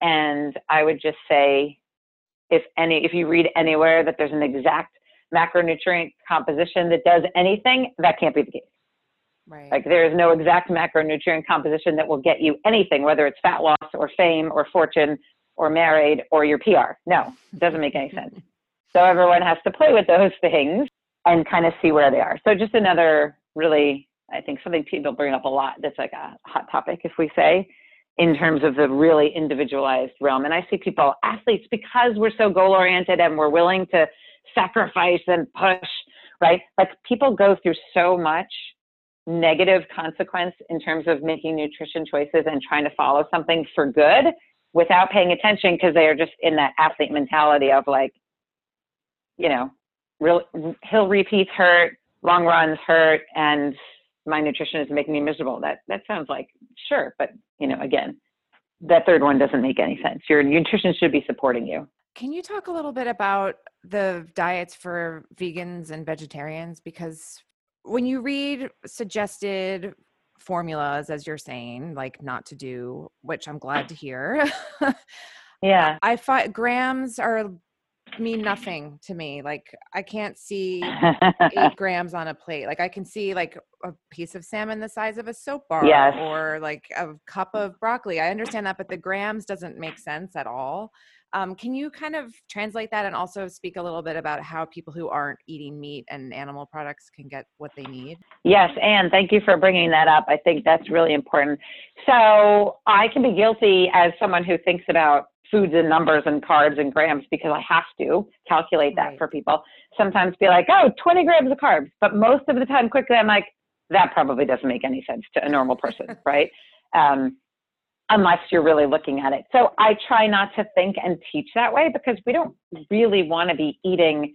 And I would just say if any if you read anywhere that there's an exact macronutrient composition that does anything, that can't be the case. Right. Like there is no exact macronutrient composition that will get you anything, whether it's fat loss or fame or fortune or married or your PR. No, it doesn't make any sense. So everyone has to play with those things and kind of see where they are. So just another really, I think something people bring up a lot that's like a hot topic, if we say, in terms of the really individualized realm. And I see people, athletes, because we're so goal oriented and we're willing to sacrifice and push, right? Like people go through so much negative consequence in terms of making nutrition choices and trying to follow something for good without paying attention because they are just in that athlete mentality of like, you know, real hill repeats hurt, long runs hurt, and my nutrition is making me miserable. That that sounds like sure, but you know, again, that third one doesn't make any sense. Your nutrition should be supporting you. Can you talk a little bit about the diets for vegans and vegetarians? Because when you read suggested formulas, as you're saying, like not to do, which I'm glad to hear. Yeah. I find grams are mean nothing to me. Like I can't see eight grams on a plate. Like I can see like a piece of salmon the size of a soap bar Yes. or like a cup of broccoli. I understand that, but the grams doesn't make sense at all. Um, can you kind of translate that and also speak a little bit about how people who aren't eating meat and animal products can get what they need? Yes, and thank you for bringing that up. I think that's really important. So I can be guilty as someone who thinks about foods and numbers and carbs and grams because I have to calculate that Right. for people. Sometimes be like, oh, 20 grams of carbs. But most of the time, quickly, I'm like, that probably doesn't make any sense to a normal person, right? Um, unless you're really looking at it. So I try not to think and teach that way because we don't really want to be eating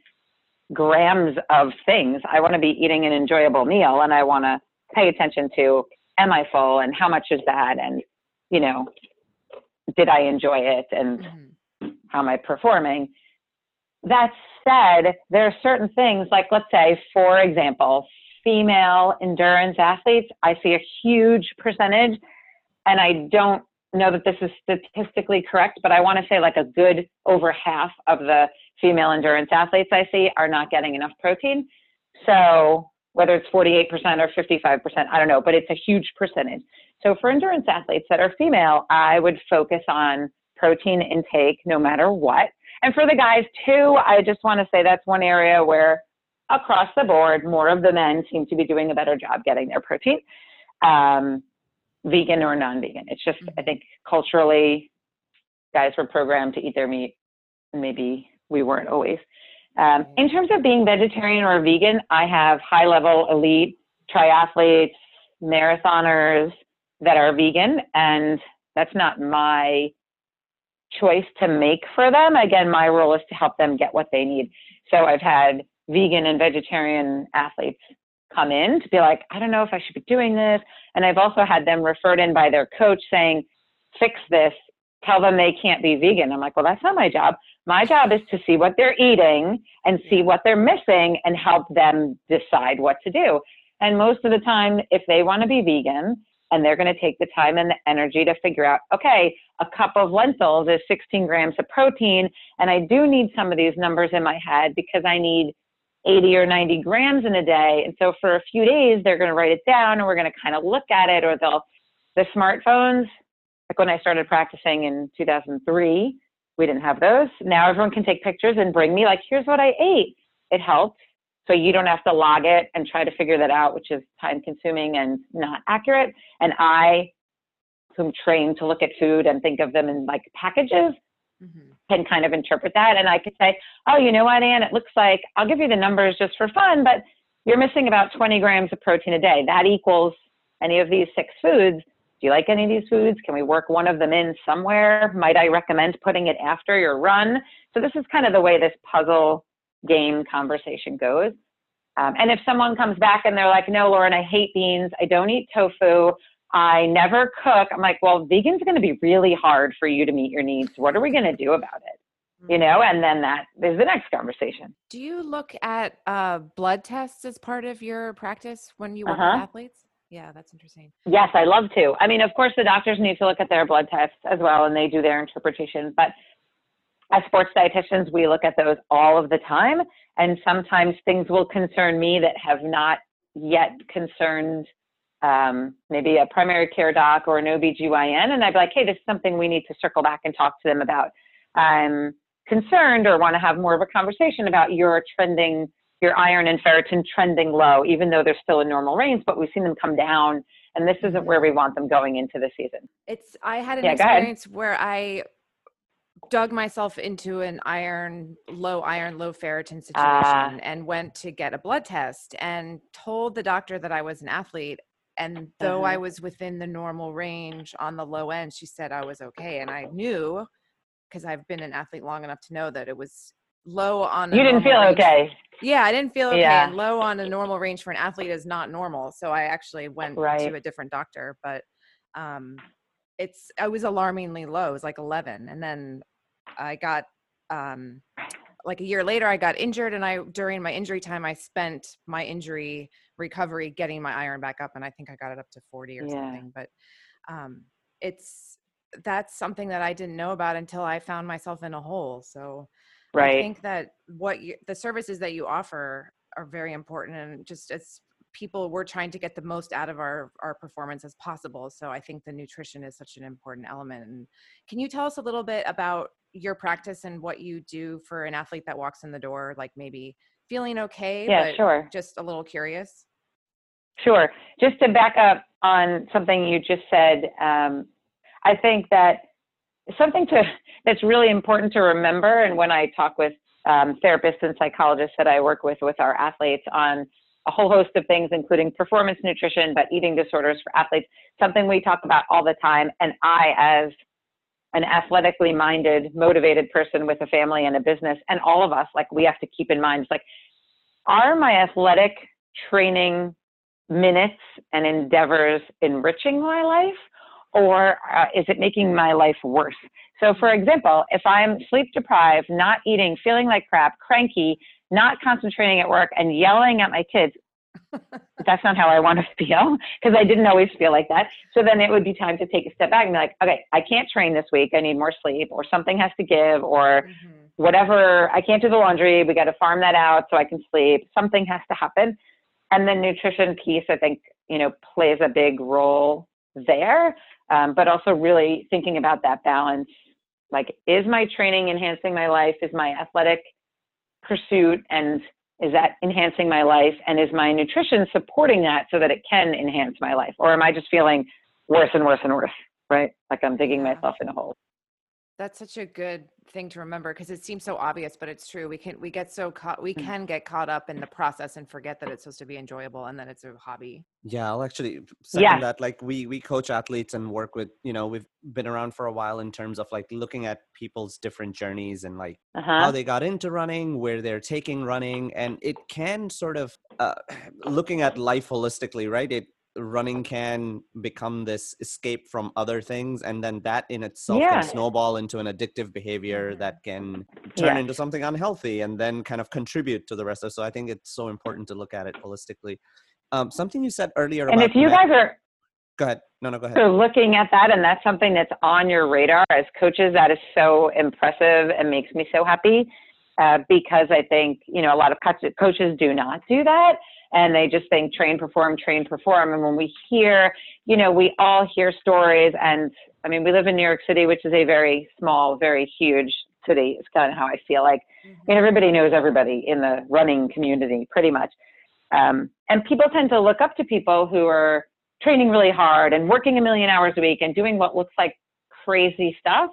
grams of things. I want to be eating an enjoyable meal and I want to pay attention to am I full and how much is that and you know did I enjoy it and Mhm. how am I performing? That said, there are certain things like let's say for example, female endurance athletes, I see a huge percentage and I don't know that this is statistically correct, but I want to say like a good over half of the female endurance athletes I see are not getting enough protein. So whether it's 48% or 55%, I don't know, but it's a huge percentage. So for endurance athletes that are female, I would focus on protein intake no matter what. And for the guys too, I just want to say that's one area where across the board, more of the men seem to be doing a better job getting their protein. Um, vegan or non-vegan. It's just, I think culturally, guys were programmed to eat their meat. Maybe we weren't always. Um, in terms of being vegetarian or vegan, I have high-level elite triathletes, marathoners that are vegan, and that's not my choice to make for them. Again, my role is to help them get what they need. So I've had vegan and vegetarian athletes come in to be like, I don't know if I should be doing this. And I've also had them referred in by their coach saying, fix this, tell them they can't be vegan. I'm like, well, that's not my job. My job is to see what they're eating and see what they're missing and help them decide what to do. And most of the time, if they want to be vegan and they're going to take the time and the energy to figure out, okay, a cup of lentils is 16 grams of protein, and I do need some of these numbers in my head because I need 80 or 90 grams in a day. And so for a few days, they're going to write it down and we're going to kind of look at it or they'll, the smartphones, like when I started practicing in 2003, we didn't have those. Now everyone can take pictures and bring me like, here's what I ate. It helps. So you don't have to log it and try to figure that out, which is time consuming and not accurate. And I, whom trained to look at food and think of them in like packages, Mhm. Can kind of interpret that. And I could say, oh, you know what, Ann, it looks like I'll give you the numbers just for fun, but you're missing about 20 grams of protein a day. That equals any of these six foods. Do you like any of these foods? Can we work one of them in somewhere? Might I recommend putting it after your run? So this is kind of the way this puzzle game conversation goes. Um, and if someone comes back and they're like, no, Lauren, I hate beans. I don't eat tofu. I never cook. I'm like, well, vegan's going to be really hard for you to meet your needs. What are we going to do about it? You know, and then that is the next conversation. Do you look at uh, blood tests as part of your practice when you work Uh-huh. with athletes? Yeah, that's interesting. Yes, I love to. I mean, of course, the doctors need to look at their blood tests as well, and they do their interpretation. But as sports dietitians, we look at those all of the time. And sometimes things will concern me that have not yet concerned um, maybe a primary care doc or an OBGYN. And I'd be like, hey, this is something we need to circle back and talk to them about. I'm concerned or want to have more of a conversation about your trending, your iron and ferritin trending low, even though they're still in normal range, but we've seen them come down. And this isn't where we want them going into the season. It's I had an Yeah, experience where I dug myself into an iron low iron low ferritin situation Ah. and went to get a blood test and told the doctor that I was an athlete and though I Uh-huh. was within the normal range on the low end she said I was okay and I knew because I've been an athlete long enough to know that it was low on You didn't feel range. okay. Yeah, I didn't feel okay. Yeah. And low on a normal range for an athlete is not normal. So I actually went Right. to a different doctor, but um, it's I was alarmingly low. It was like 11, and then I got um, like a year later, I got injured, and I during my injury time, I spent my injury recovery getting my iron back up, and I think I got it up to 40 or Yeah. something. But um, it's that's something that I didn't know about until I found myself in a hole. So I think that what you, the services that you offer are very important, and just as people, we're trying to get the most out of our our performance as possible. So I think the nutrition is such an important element. And can you tell us a little bit about your practice and what you do for an athlete that walks in the door, like maybe feeling okay, Yeah, but sure. just a little curious? Sure. Just to back up on something you just said, um, I think that something to that's really important to remember, and when I talk with um, therapists and psychologists that I work with with our athletes on a whole host of things, including performance nutrition, but eating disorders for athletes, something we talk about all the time. And I, as an athletically minded, motivated person with a family and a business, and all of us, like we have to keep in mind, it's like, are my athletic training minutes and endeavors enriching my life or uh, is it making my life worse? So, for example, if I'm sleep deprived, not eating, feeling like crap, cranky, not concentrating at work, and yelling at my kids, that's not how I want to feel because I didn't always feel like that. So then it would be time to take a step back and be like, okay, I can't train this week. I need more sleep, or something has to give, or Mhm. whatever i can't do the laundry we got to farm that out so i can sleep something has to happen and the nutrition piece i think you know plays a big role there. Um, but also really thinking about that balance like is my training enhancing my life? Is my athletic pursuit and is that enhancing my life? And is my nutrition supporting that so that it can enhance my life? Or am i just feeling worse and worse and worse right? Like i'm digging myself in a hole That's such a good thing to remember because it seems so obvious, but it's true. We can we get so caught we Mm. can get caught up in the process and forget that it's supposed to be enjoyable and then it's a hobby. Yeah, I'll actually second Yeah. that. Like we we coach athletes and work with, you know, we've been around for a while in terms of like looking at people's different journeys and like how uh-huh they got into running, where they're taking running, and it can sort of uh, looking at life holistically, right? It running can become this escape from other things, and then that in itself Yeah. can snowball into an addictive behavior that can turn Yeah. into something unhealthy, and then kind of contribute to the rest of. So I think it's so important to look at it holistically. Um, something you said earlier and if you met- guys are go ahead, no, no, go ahead. So looking at that, and that's something that's on your radar as coaches, that is so impressive and makes me so happy uh, because I think you know a lot of coaches do not do that, and they just think train, perform, train, perform. And when we hear, you know, we all hear stories, and I mean, we live in New York City, which is a very small, very huge city. It's kind of how I feel like. I mean, everybody knows everybody in the running community, pretty much. Um, and people tend to look up to people who are training really hard and working a million hours a week and doing what looks like crazy stuff.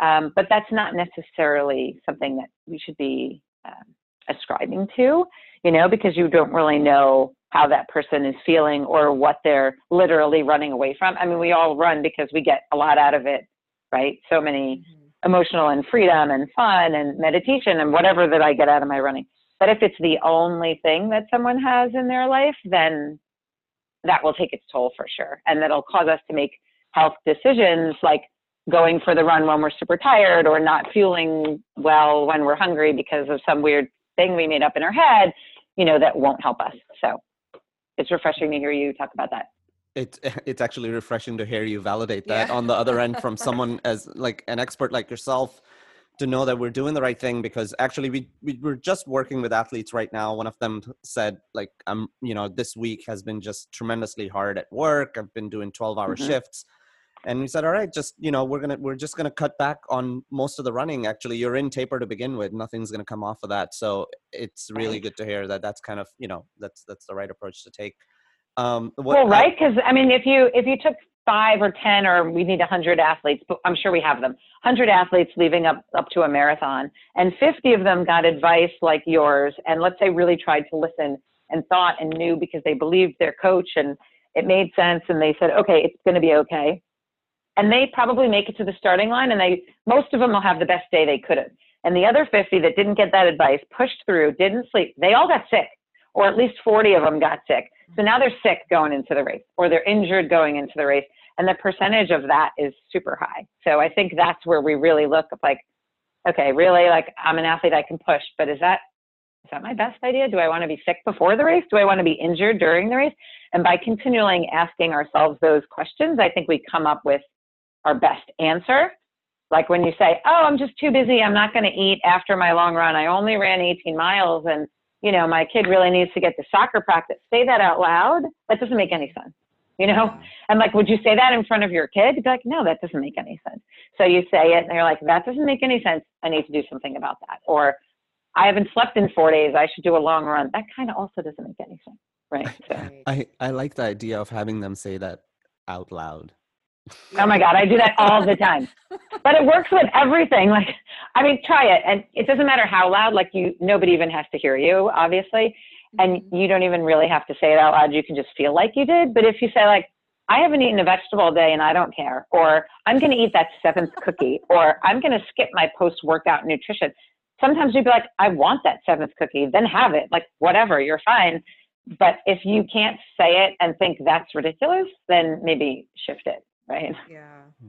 Um, but that's not necessarily something that we should be um, ascribing to, you know, because you don't really know how that person is feeling or what they're literally running away from. I mean, we all run because we get a lot out of it, right? So many Mhm. emotional and freedom and fun and meditation and whatever that I get out of my running. But if it's the only thing that someone has in their life, then that will take its toll for sure. And that'll cause us to make health decisions like going for the run when we're super tired or not feeling well when we're hungry because of some weird thing we made up in our head, you know, that won't help us. So it's refreshing to hear you talk about that. it's it's actually refreshing to hear you validate that Yeah. on the other end from someone as like an expert like yourself to know that we're doing the right thing because actually we, we we're just working with athletes right now one of them said like i'm you know this week has been just tremendously hard at work i've been doing 12 hour Mhm. shifts and we said all right just you know we're gonna we're just gonna cut back on most of the running actually. You're in taper to begin with. Nothing's gonna come off of that. So it's really good to hear that that's kind of you know that's that's the right approach to take. Um what well, right? Because I mean, if you if you took five or ten, or we need a hundred athletes, but I'm sure we have them, hundred athletes leaving up up to a marathon, and fifty of them got advice like yours, and let's say really tried to listen and thought and knew because they believed their coach and it made sense, and they said, okay, it's going to be okay, and they probably make it to the starting line, and they most of them will have the best day they could have, and the other fifty that didn't get that advice, pushed through, didn't sleep, they all got sick, or at least forty of them got sick. So now they're sick going into the race or they're injured going into the race. And the percentage of that is super high. So I think that's where we really look like, okay, really, like I'm an athlete, I can push, but is that is that my best idea? Do I want to be sick before the race? Do I want to be injured during the race? And by continually asking ourselves those questions, I think we come up with our best answer. Like when you say, "Oh, I'm just too busy. I'm not going to eat after my long run. I only ran 18 miles, and you know my kid really needs to get to soccer practice." Say that out loud. That doesn't make any sense. You know, and like, would you say that in front of your kid? You'd be like, "No, that doesn't make any sense." So you say it, and you're like, "That doesn't make any sense. I need to do something about that." Or, "I haven't slept in four days. I should do a long run." That kind of also doesn't make any sense, right? So. Right. I, I like the idea of having them say that out loud. Oh my God, I do that all the time. But it works with everything. Like, I mean, try it. And it doesn't matter how loud, like you, nobody even has to hear you, obviously. And Mhm. you don't even really have to say it out loud. You can just feel like you did. But if you say like, I haven't eaten a vegetable all day and I don't care, or I'm going to eat that seventh cookie, or I'm going to skip my post workout nutrition. Sometimes you'd be like, I want that seventh cookie, then have it. Like, whatever, you're fine. But if you can't say it and think that's ridiculous, then maybe shift it, right? Yeah. Hmm.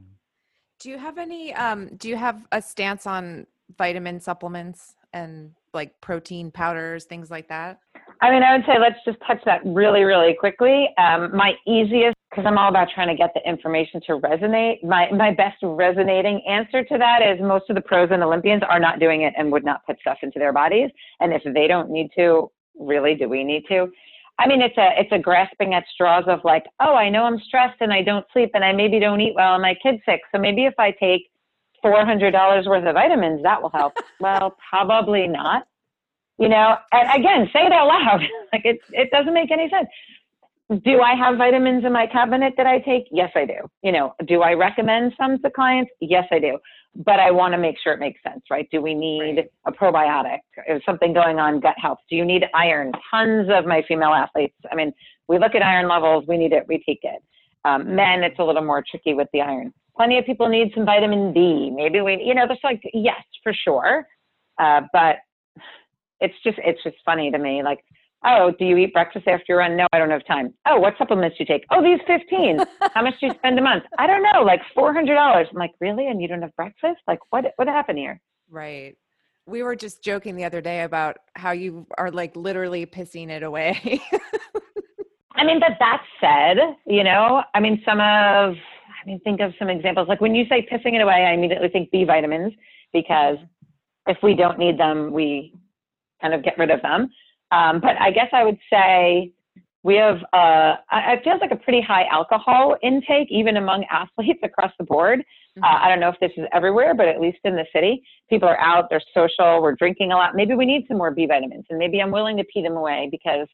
Do you have any um do you have a stance on vitamin supplements and like protein powders, things like that? I mean, I would say let's just touch that really, really quickly. Um, my easiest, because I'm all about trying to get the information to resonate. My my best resonating answer to that is most of the pros and Olympians are not doing it and would not put stuff into their bodies. And if they don't need to, really, do we need to? I mean, it's a it's a grasping at straws of like, oh, I know I'm stressed and I don't sleep and I maybe don't eat well and my kid's sick. So maybe if I take four hundred dollars worth of vitamins, that will help. well, probably not. You know, and again, say it out loud. like it it doesn't make any sense. Do I have vitamins in my cabinet that I take? Yes, I do. You know, do I recommend some to clients? Yes, I do. But I want to make sure it makes sense, right? Do we need Right. a probiotic? Is something going on gut health? Do you need iron? Tons of my female athletes. I mean, we look at iron levels, we need it, we take it. Um, men, it's a little more tricky with the iron. Plenty of people need some vitamin D. Maybe we, you know, there's like, yes, for sure. Uh, but it's just, it's just funny to me. Like, oh, do you eat breakfast after your run? No, I don't have time. Oh, what supplements do you take? Oh, these 15. How much do you spend a month? I don't know, like $400. I'm like, really? And you don't have breakfast? Like, what, what happened here? Right. We were just joking the other day about how you are like literally pissing it away. I mean, but that said, you know, I mean, some of, I mean, think of some examples. Like when you say pissing it away, I immediately think B vitamins because mm-hmm. if we don't need them, we kind of get rid of them. Um, but I guess I would say we have, uh, I- it feels like a pretty high alcohol intake, even among athletes across the board. Uh, I don't know if this is everywhere, but at least in the city, people are out, they're social, we're drinking a lot. Maybe we need some more B vitamins, and maybe I'm willing to pee them away because,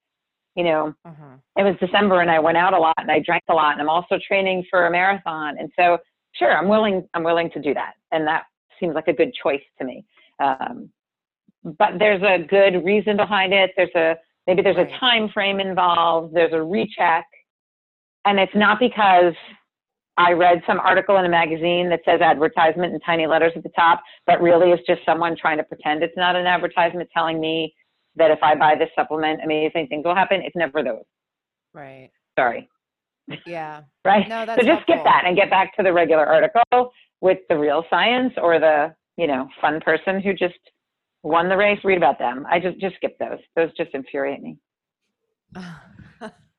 you know, uh-huh. it was December and I went out a lot and I drank a lot and I'm also training for a marathon. And so, sure, I'm willing, I'm willing to do that. And that seems like a good choice to me. Um, but there's a good reason behind it. There's a, maybe there's Right. a time frame involved. There's a recheck. And it's not because I read some article in a magazine that says advertisement in tiny letters at the top, but really it's just someone trying to pretend it's not an advertisement telling me that if I buy this supplement, amazing things will happen. It's never those. Right. Sorry. Yeah. Right? No, that's so just skip that and get back to the regular article with the real science or the, you know, fun person who just won the race. Read about them. I just just skip those. Those just infuriate me.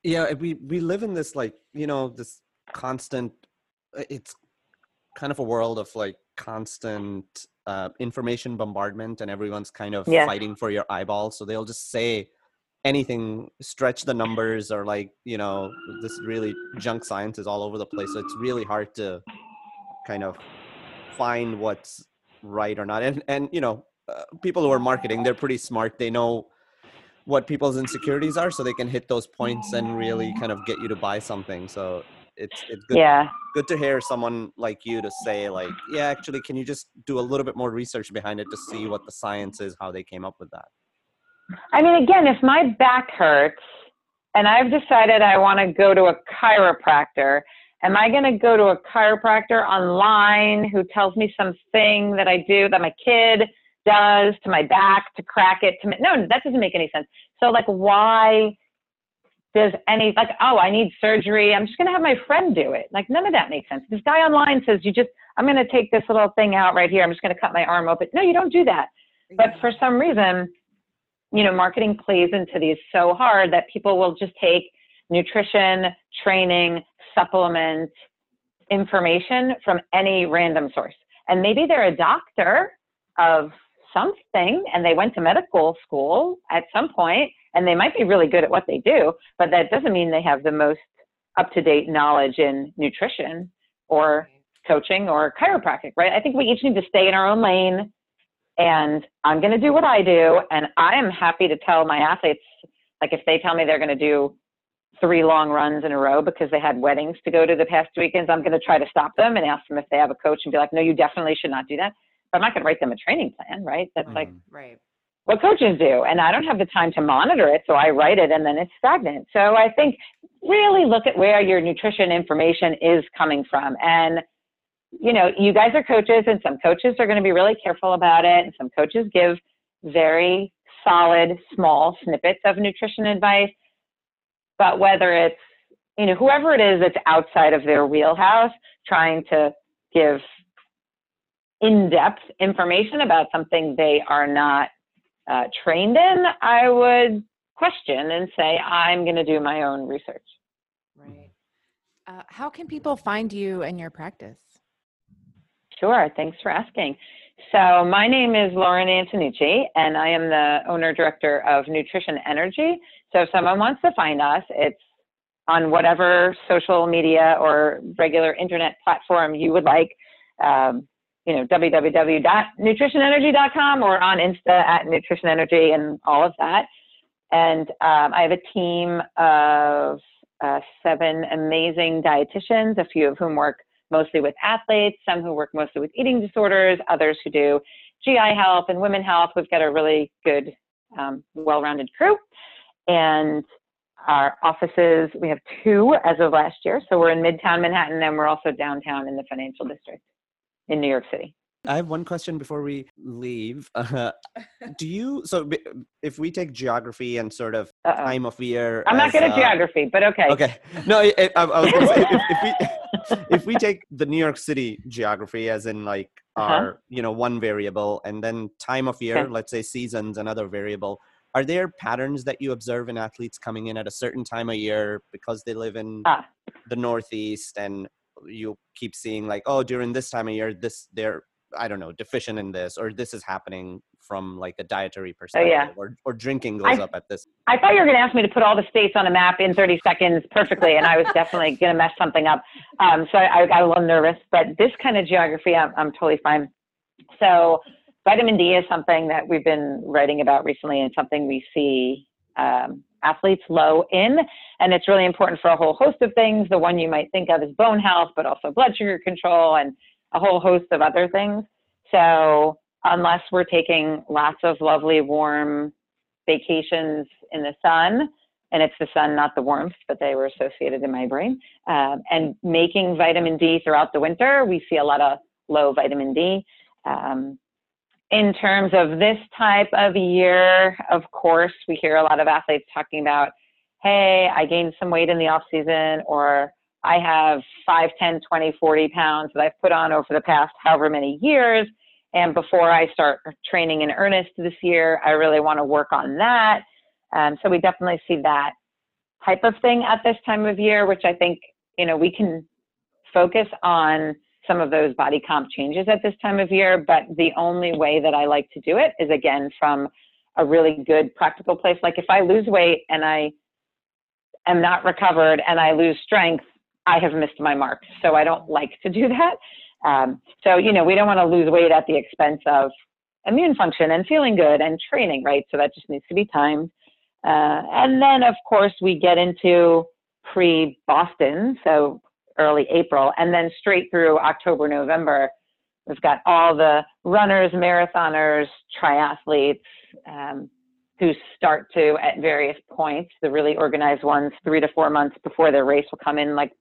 yeah we we live in this like you know this constant it's kind of a world of like constant uh, information bombardment and everyone's kind of Yeah. fighting for your eyeballs so they'll just say anything stretch the numbers or like you know this really junk science is all over the place so it's really hard to kind of find what's right or not and and you know uh, people who are marketing they're pretty smart. They know what people's insecurities are so they can hit those points and really kind of get you to buy something. So it's it's good Yeah. good to hear someone like you to say like yeah actually can you just do a little bit more research behind it to see what the science is how they came up with that? I mean, again, if my back hurts and I've decided I want to go to a chiropractor, am I going to go to a chiropractor online who tells me something that I do that my kid does to my back to crack it? To ma- no, that doesn't make any sense. So, like, why does any like? Oh, I need surgery. I'm just going to have my friend do it. Like, none of that makes sense. This guy online says you just I'm going to take this little thing out right here. I'm just going to cut my arm open. No, you don't do that. But for some reason, you know, marketing plays into these so hard that people will just take nutrition, training, supplement information from any random source. And maybe they're a doctor of something and they went to medical school at some point and they might be really good at what they do, but that doesn't mean they have the most up to date knowledge in nutrition or coaching or chiropractic, right? I think we each need to stay in our own lane and I'm going to do what I do. And I am happy to tell my athletes, like if they tell me they're going to do three long runs in a row because they had weddings to go to the past weekends, I'm going to try to stop them and ask them if they have a coach and be like, no, you definitely should not do that. But I'm not going to write them a training plan, right? That's like Mhm. Right. what coaches do. And I don't have the time to monitor it, so I write it and then it's stagnant. So I think really look at where your nutrition information is coming from. And, you know, you guys are coaches, and some coaches are going to be really careful about it, and some coaches give very solid, small snippets of nutrition advice. But whether it's, you know, whoever it is that's outside of their wheelhouse trying to give in depth information about something they are not uh, trained in, I would question and say, I'm going to do my own research. Right. Uh, how can people find you and your practice? Sure, thanks for asking. So, my name is Lauren Antonucci, and I am the owner director of Nutrition Energy. So, if someone wants to find us, it's on whatever social media or regular internet platform you would like. Um, you know, www.nutritionenergy.com or on Insta at Nutrition Energy and all of that. And um, I have a team of uh, seven amazing dietitians, a few of whom work mostly with athletes, some who work mostly with eating disorders, others who do GI health and women health. We've got a really good, um, well rounded crew. And our offices, we have two as of last year. So we're in Midtown Manhattan and we're also downtown in the financial district in New York City. I have one question before we leave. Uh, do you so if we take geography and sort of Uh-oh. time of year? I'm not as, good at uh, geography, but okay. Okay, no, I, I, I was gonna say if, if we if we take the New York City geography as in like Uh-huh. our you know one variable and then time of year, Okay. let's say seasons another variable. Are there patterns that you observe in athletes coming in at a certain time of year because they live in Ah. the Northeast and you keep seeing like oh during this time of year this they're I don't know deficient in this or this is happening from like a dietary perspective or or drinking goes I- up at this I thought you were going to ask me to put all the states on a map in 30 seconds perfectly, and I was definitely going to mess something up. Um, so I, I got a little nervous, but this kind of geography, I'm, I'm totally fine. So vitamin D is something that we've been writing about recently, and something we see um, athletes low in, and it's really important for a whole host of things. The one you might think of is bone health, but also blood sugar control and a whole host of other things. So unless we're taking lots of lovely warm vacations in the sun, and it's the sun, not the warmth, but they were associated in my brain. Um, and making vitamin D throughout the winter, we see a lot of low vitamin D. Um, in terms of this type of year, of course, we hear a lot of athletes talking about, hey, I gained some weight in the off season, or I have 5, 10, 20, 40 pounds that I've put on over the past however many years. And before I start training in earnest this year, I really want to work on that. Um, so we definitely see that type of thing at this time of year, which I think, you know, we can focus on some of those body comp changes at this time of year. But the only way that I like to do it is again from a really good practical place. Like if I lose weight and I am not recovered and I lose strength, I have missed my mark. So I don't like to do that. Um, so, you know, we don't want to lose weight at the expense of immune function and feeling good and training, right? So that just needs to be timed. Uh, and then, of course, we get into pre Boston, so early April, and then straight through October, November. We've got all the runners, marathoners, triathletes um, who start to, at various points, the really organized ones, three to four months before their race will come in like,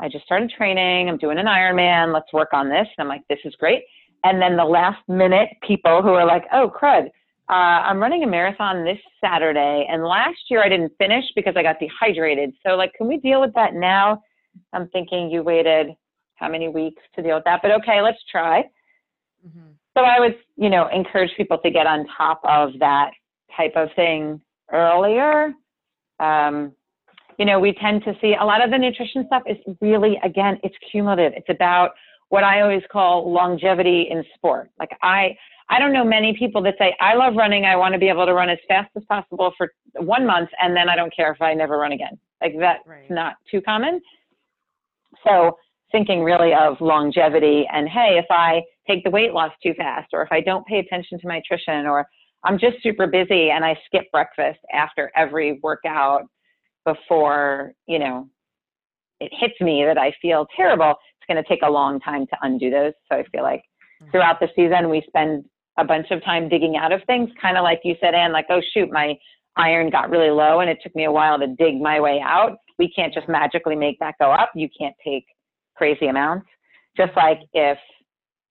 I just started training, I'm doing an Ironman, let's work on this. And I'm like, this is great. And then the last minute people who are like, oh, crud, uh, I'm running a marathon this Saturday, and last year I didn't finish because I got dehydrated. So, like, can we deal with that now? I'm thinking you waited how many weeks to deal with that. But okay, let's try. Mhm. So I would, you know, encourage people to get on top of that type of thing earlier. Um, you know, we tend to see a lot of the nutrition stuff is really, again, it's cumulative. It's about what I always call longevity in sport. Like I, I don't know many people that say, I love running. I want to be able to run as fast as possible for one month, and then I don't care if I never run again. Like that's Right. not too common. So thinking really of longevity and hey, if I take the weight loss too fast, or if I don't pay attention to my nutrition, or I'm just super busy and I skip breakfast after every workout before, you know, it hits me that I feel terrible, it's going to take a long time to undo those. So I feel like mm-hmm. throughout the season, we spend a bunch of time digging out of things, kind of like you said, Anne, like, oh, shoot, my iron got really low and it took me a while to dig my way out. We can't just magically make that go up. You can't take crazy amounts. Just like if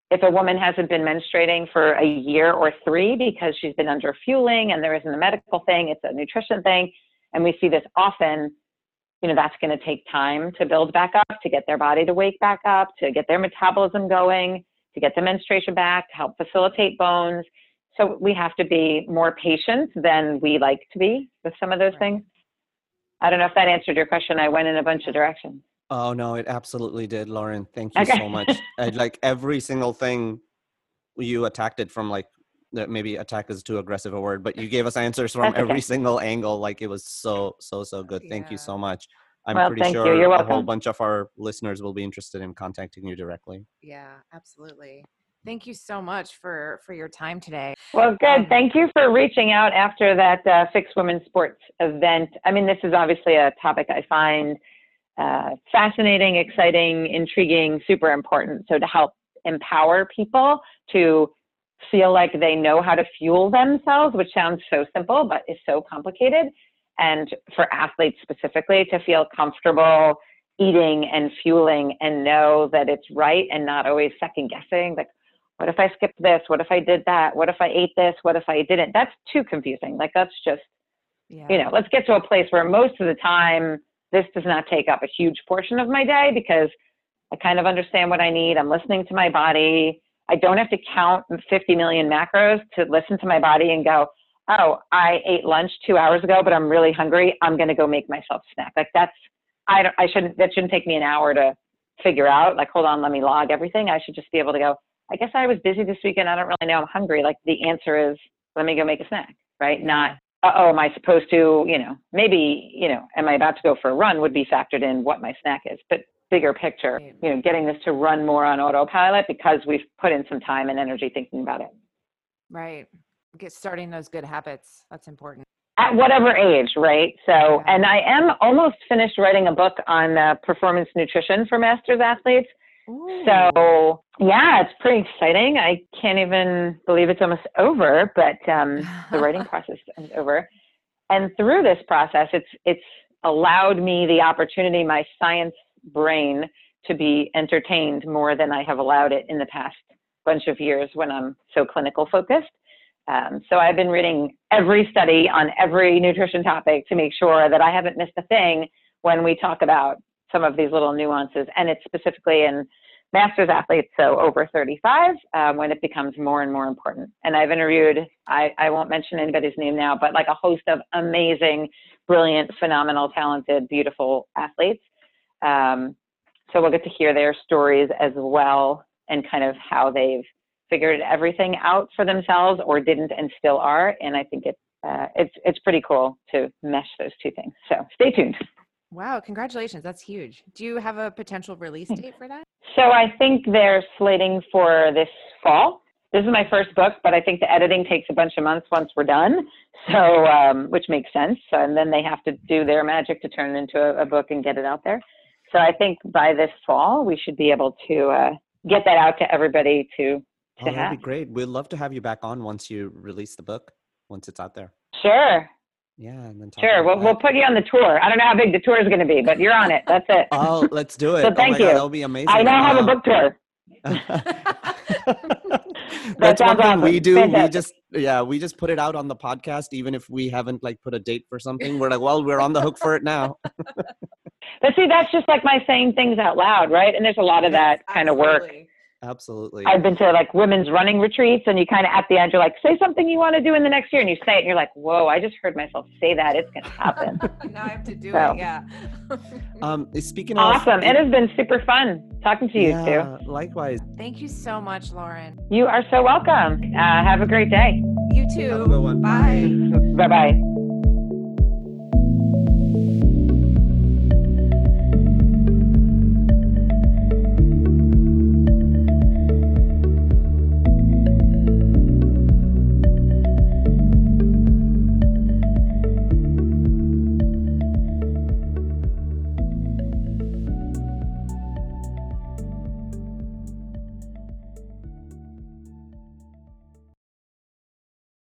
if a woman hasn't been menstruating for a year or three because she's been under fueling and there isn't a medical thing, it's a nutrition thing, and we see this often, you know, that's going to take time to build back up, to get their body to wake back up, to get their metabolism going, to get the menstruation back, to help facilitate bones. So we have to be more patient than we like to be with some of those Right. things. I don't know if that answered your question. I went in a bunch of directions. Oh no, it absolutely did, Lauren. Thank you Okay. so much. I, like every single thing you attacked it from like that maybe attack is too aggressive a word, but you gave us answers from okay. every single angle. Like it was so so so good. Thank you so much. I'm Well, pretty sure You're a whole bunch of our listeners will be interested in contacting you directly. Yeah, absolutely. Thank you so much for for your time today. Well, good. Um, Thank you for reaching out after that uh, Fixed Women's Sports event. I mean, this is obviously a topic I find uh, fascinating, exciting, intriguing, super important. So to help empower people to feel like they know how to fuel themselves, which sounds so simple, but is so complicated. And for athletes specifically, to feel comfortable eating and fueling and know that it's right and not always second guessing. Like, what if I skipped this? What if I did that? What if I ate this? What if I didn't? That's too confusing. Like, that's just, Yeah. you know, let's get to a place where most of the time this does not take up a huge portion of my day because I kind of understand what I need. I'm listening to my body. I don't have to count 50 million macros to listen to my body and go, oh, I ate lunch two hours ago, but I'm really hungry. I'm going to go make myself a snack. Like that's, I, don't, I shouldn't, that shouldn't take me an hour to figure out. Like, hold on, let me log everything. I should just be able to go, I guess I was busy this weekend. I don't really know. I'm hungry. Like the answer is, let me go make a snack, right? Not, uh oh, am I supposed to, you know, maybe, you know, am I about to go for a run would be factored in what my snack is. But bigger picture, you know, getting this to run more on autopilot because we've put in some time and energy thinking about it. Right. Get starting those good habits. That's important. At whatever age, right? So, Yeah. and I am almost finished writing a book on uh, performance nutrition for masters athletes. Ooh. So, yeah, it's pretty exciting. I can't even believe it's almost over, but um, the writing process is over. And through this process, it's it's allowed me the opportunity, my science brain, to be entertained more than I have allowed it in the past bunch of years when I'm so clinical focused. Um, so I've been reading every study on every nutrition topic to make sure that I haven't missed a thing when we talk about some of these little nuances, and it's specifically in masters athletes, so over 35, um, when it becomes more and more important. And I've interviewed, I, I won't mention anybody's name now, but like a host of amazing, brilliant, phenomenal, talented, beautiful athletes. Um, so we'll get to hear their stories as well and kind of how they've figured everything out for themselves or didn't and still are. And I think it, uh, it's, it's pretty cool to mesh those two things. So stay tuned. Wow, congratulations. That's huge. Do you have a potential release date for that? So I think they're slating for this fall. This is my first book, but I think the editing takes a bunch of months once we're done. So, um, which makes sense. And then they have to do their magic to turn it into a, a book and get it out there. So I think by this fall we should be able to uh, get that out to everybody to Oh, that'd have. be great. We'd love to have you back on once you release the book, once it's out there. Sure, Yeah, and then talk sure. We'll, we'll put you on the tour. I don't know how big the tour is going to be, but you're on it. That's it. Oh, let's do it. So oh thank my you. God, that'll be amazing. I now have a book tour. That's one sounds thing we awesome. do. We just yeah, we just put it out on the podcast, even if we haven't like put a date for something. We're like, well, we're on the hook for it now. But see, that's just like my saying things out loud, right? And there's a lot of that kind of work. Absolutely. Absolutely. I've been to like women's running retreats, and you kind of at the end, you're like, say something you want to do in the next year, and you say it, and you're like, whoa, I just heard myself say that. It's going to happen. now I have to do So. it. Yeah. Um, speaking of awesome. It has been super fun talking to you yeah, likewise. Thank you so much, Lauren. You are so welcome. Uh, have a great day. You too. Have a good one. Bye. Bye bye.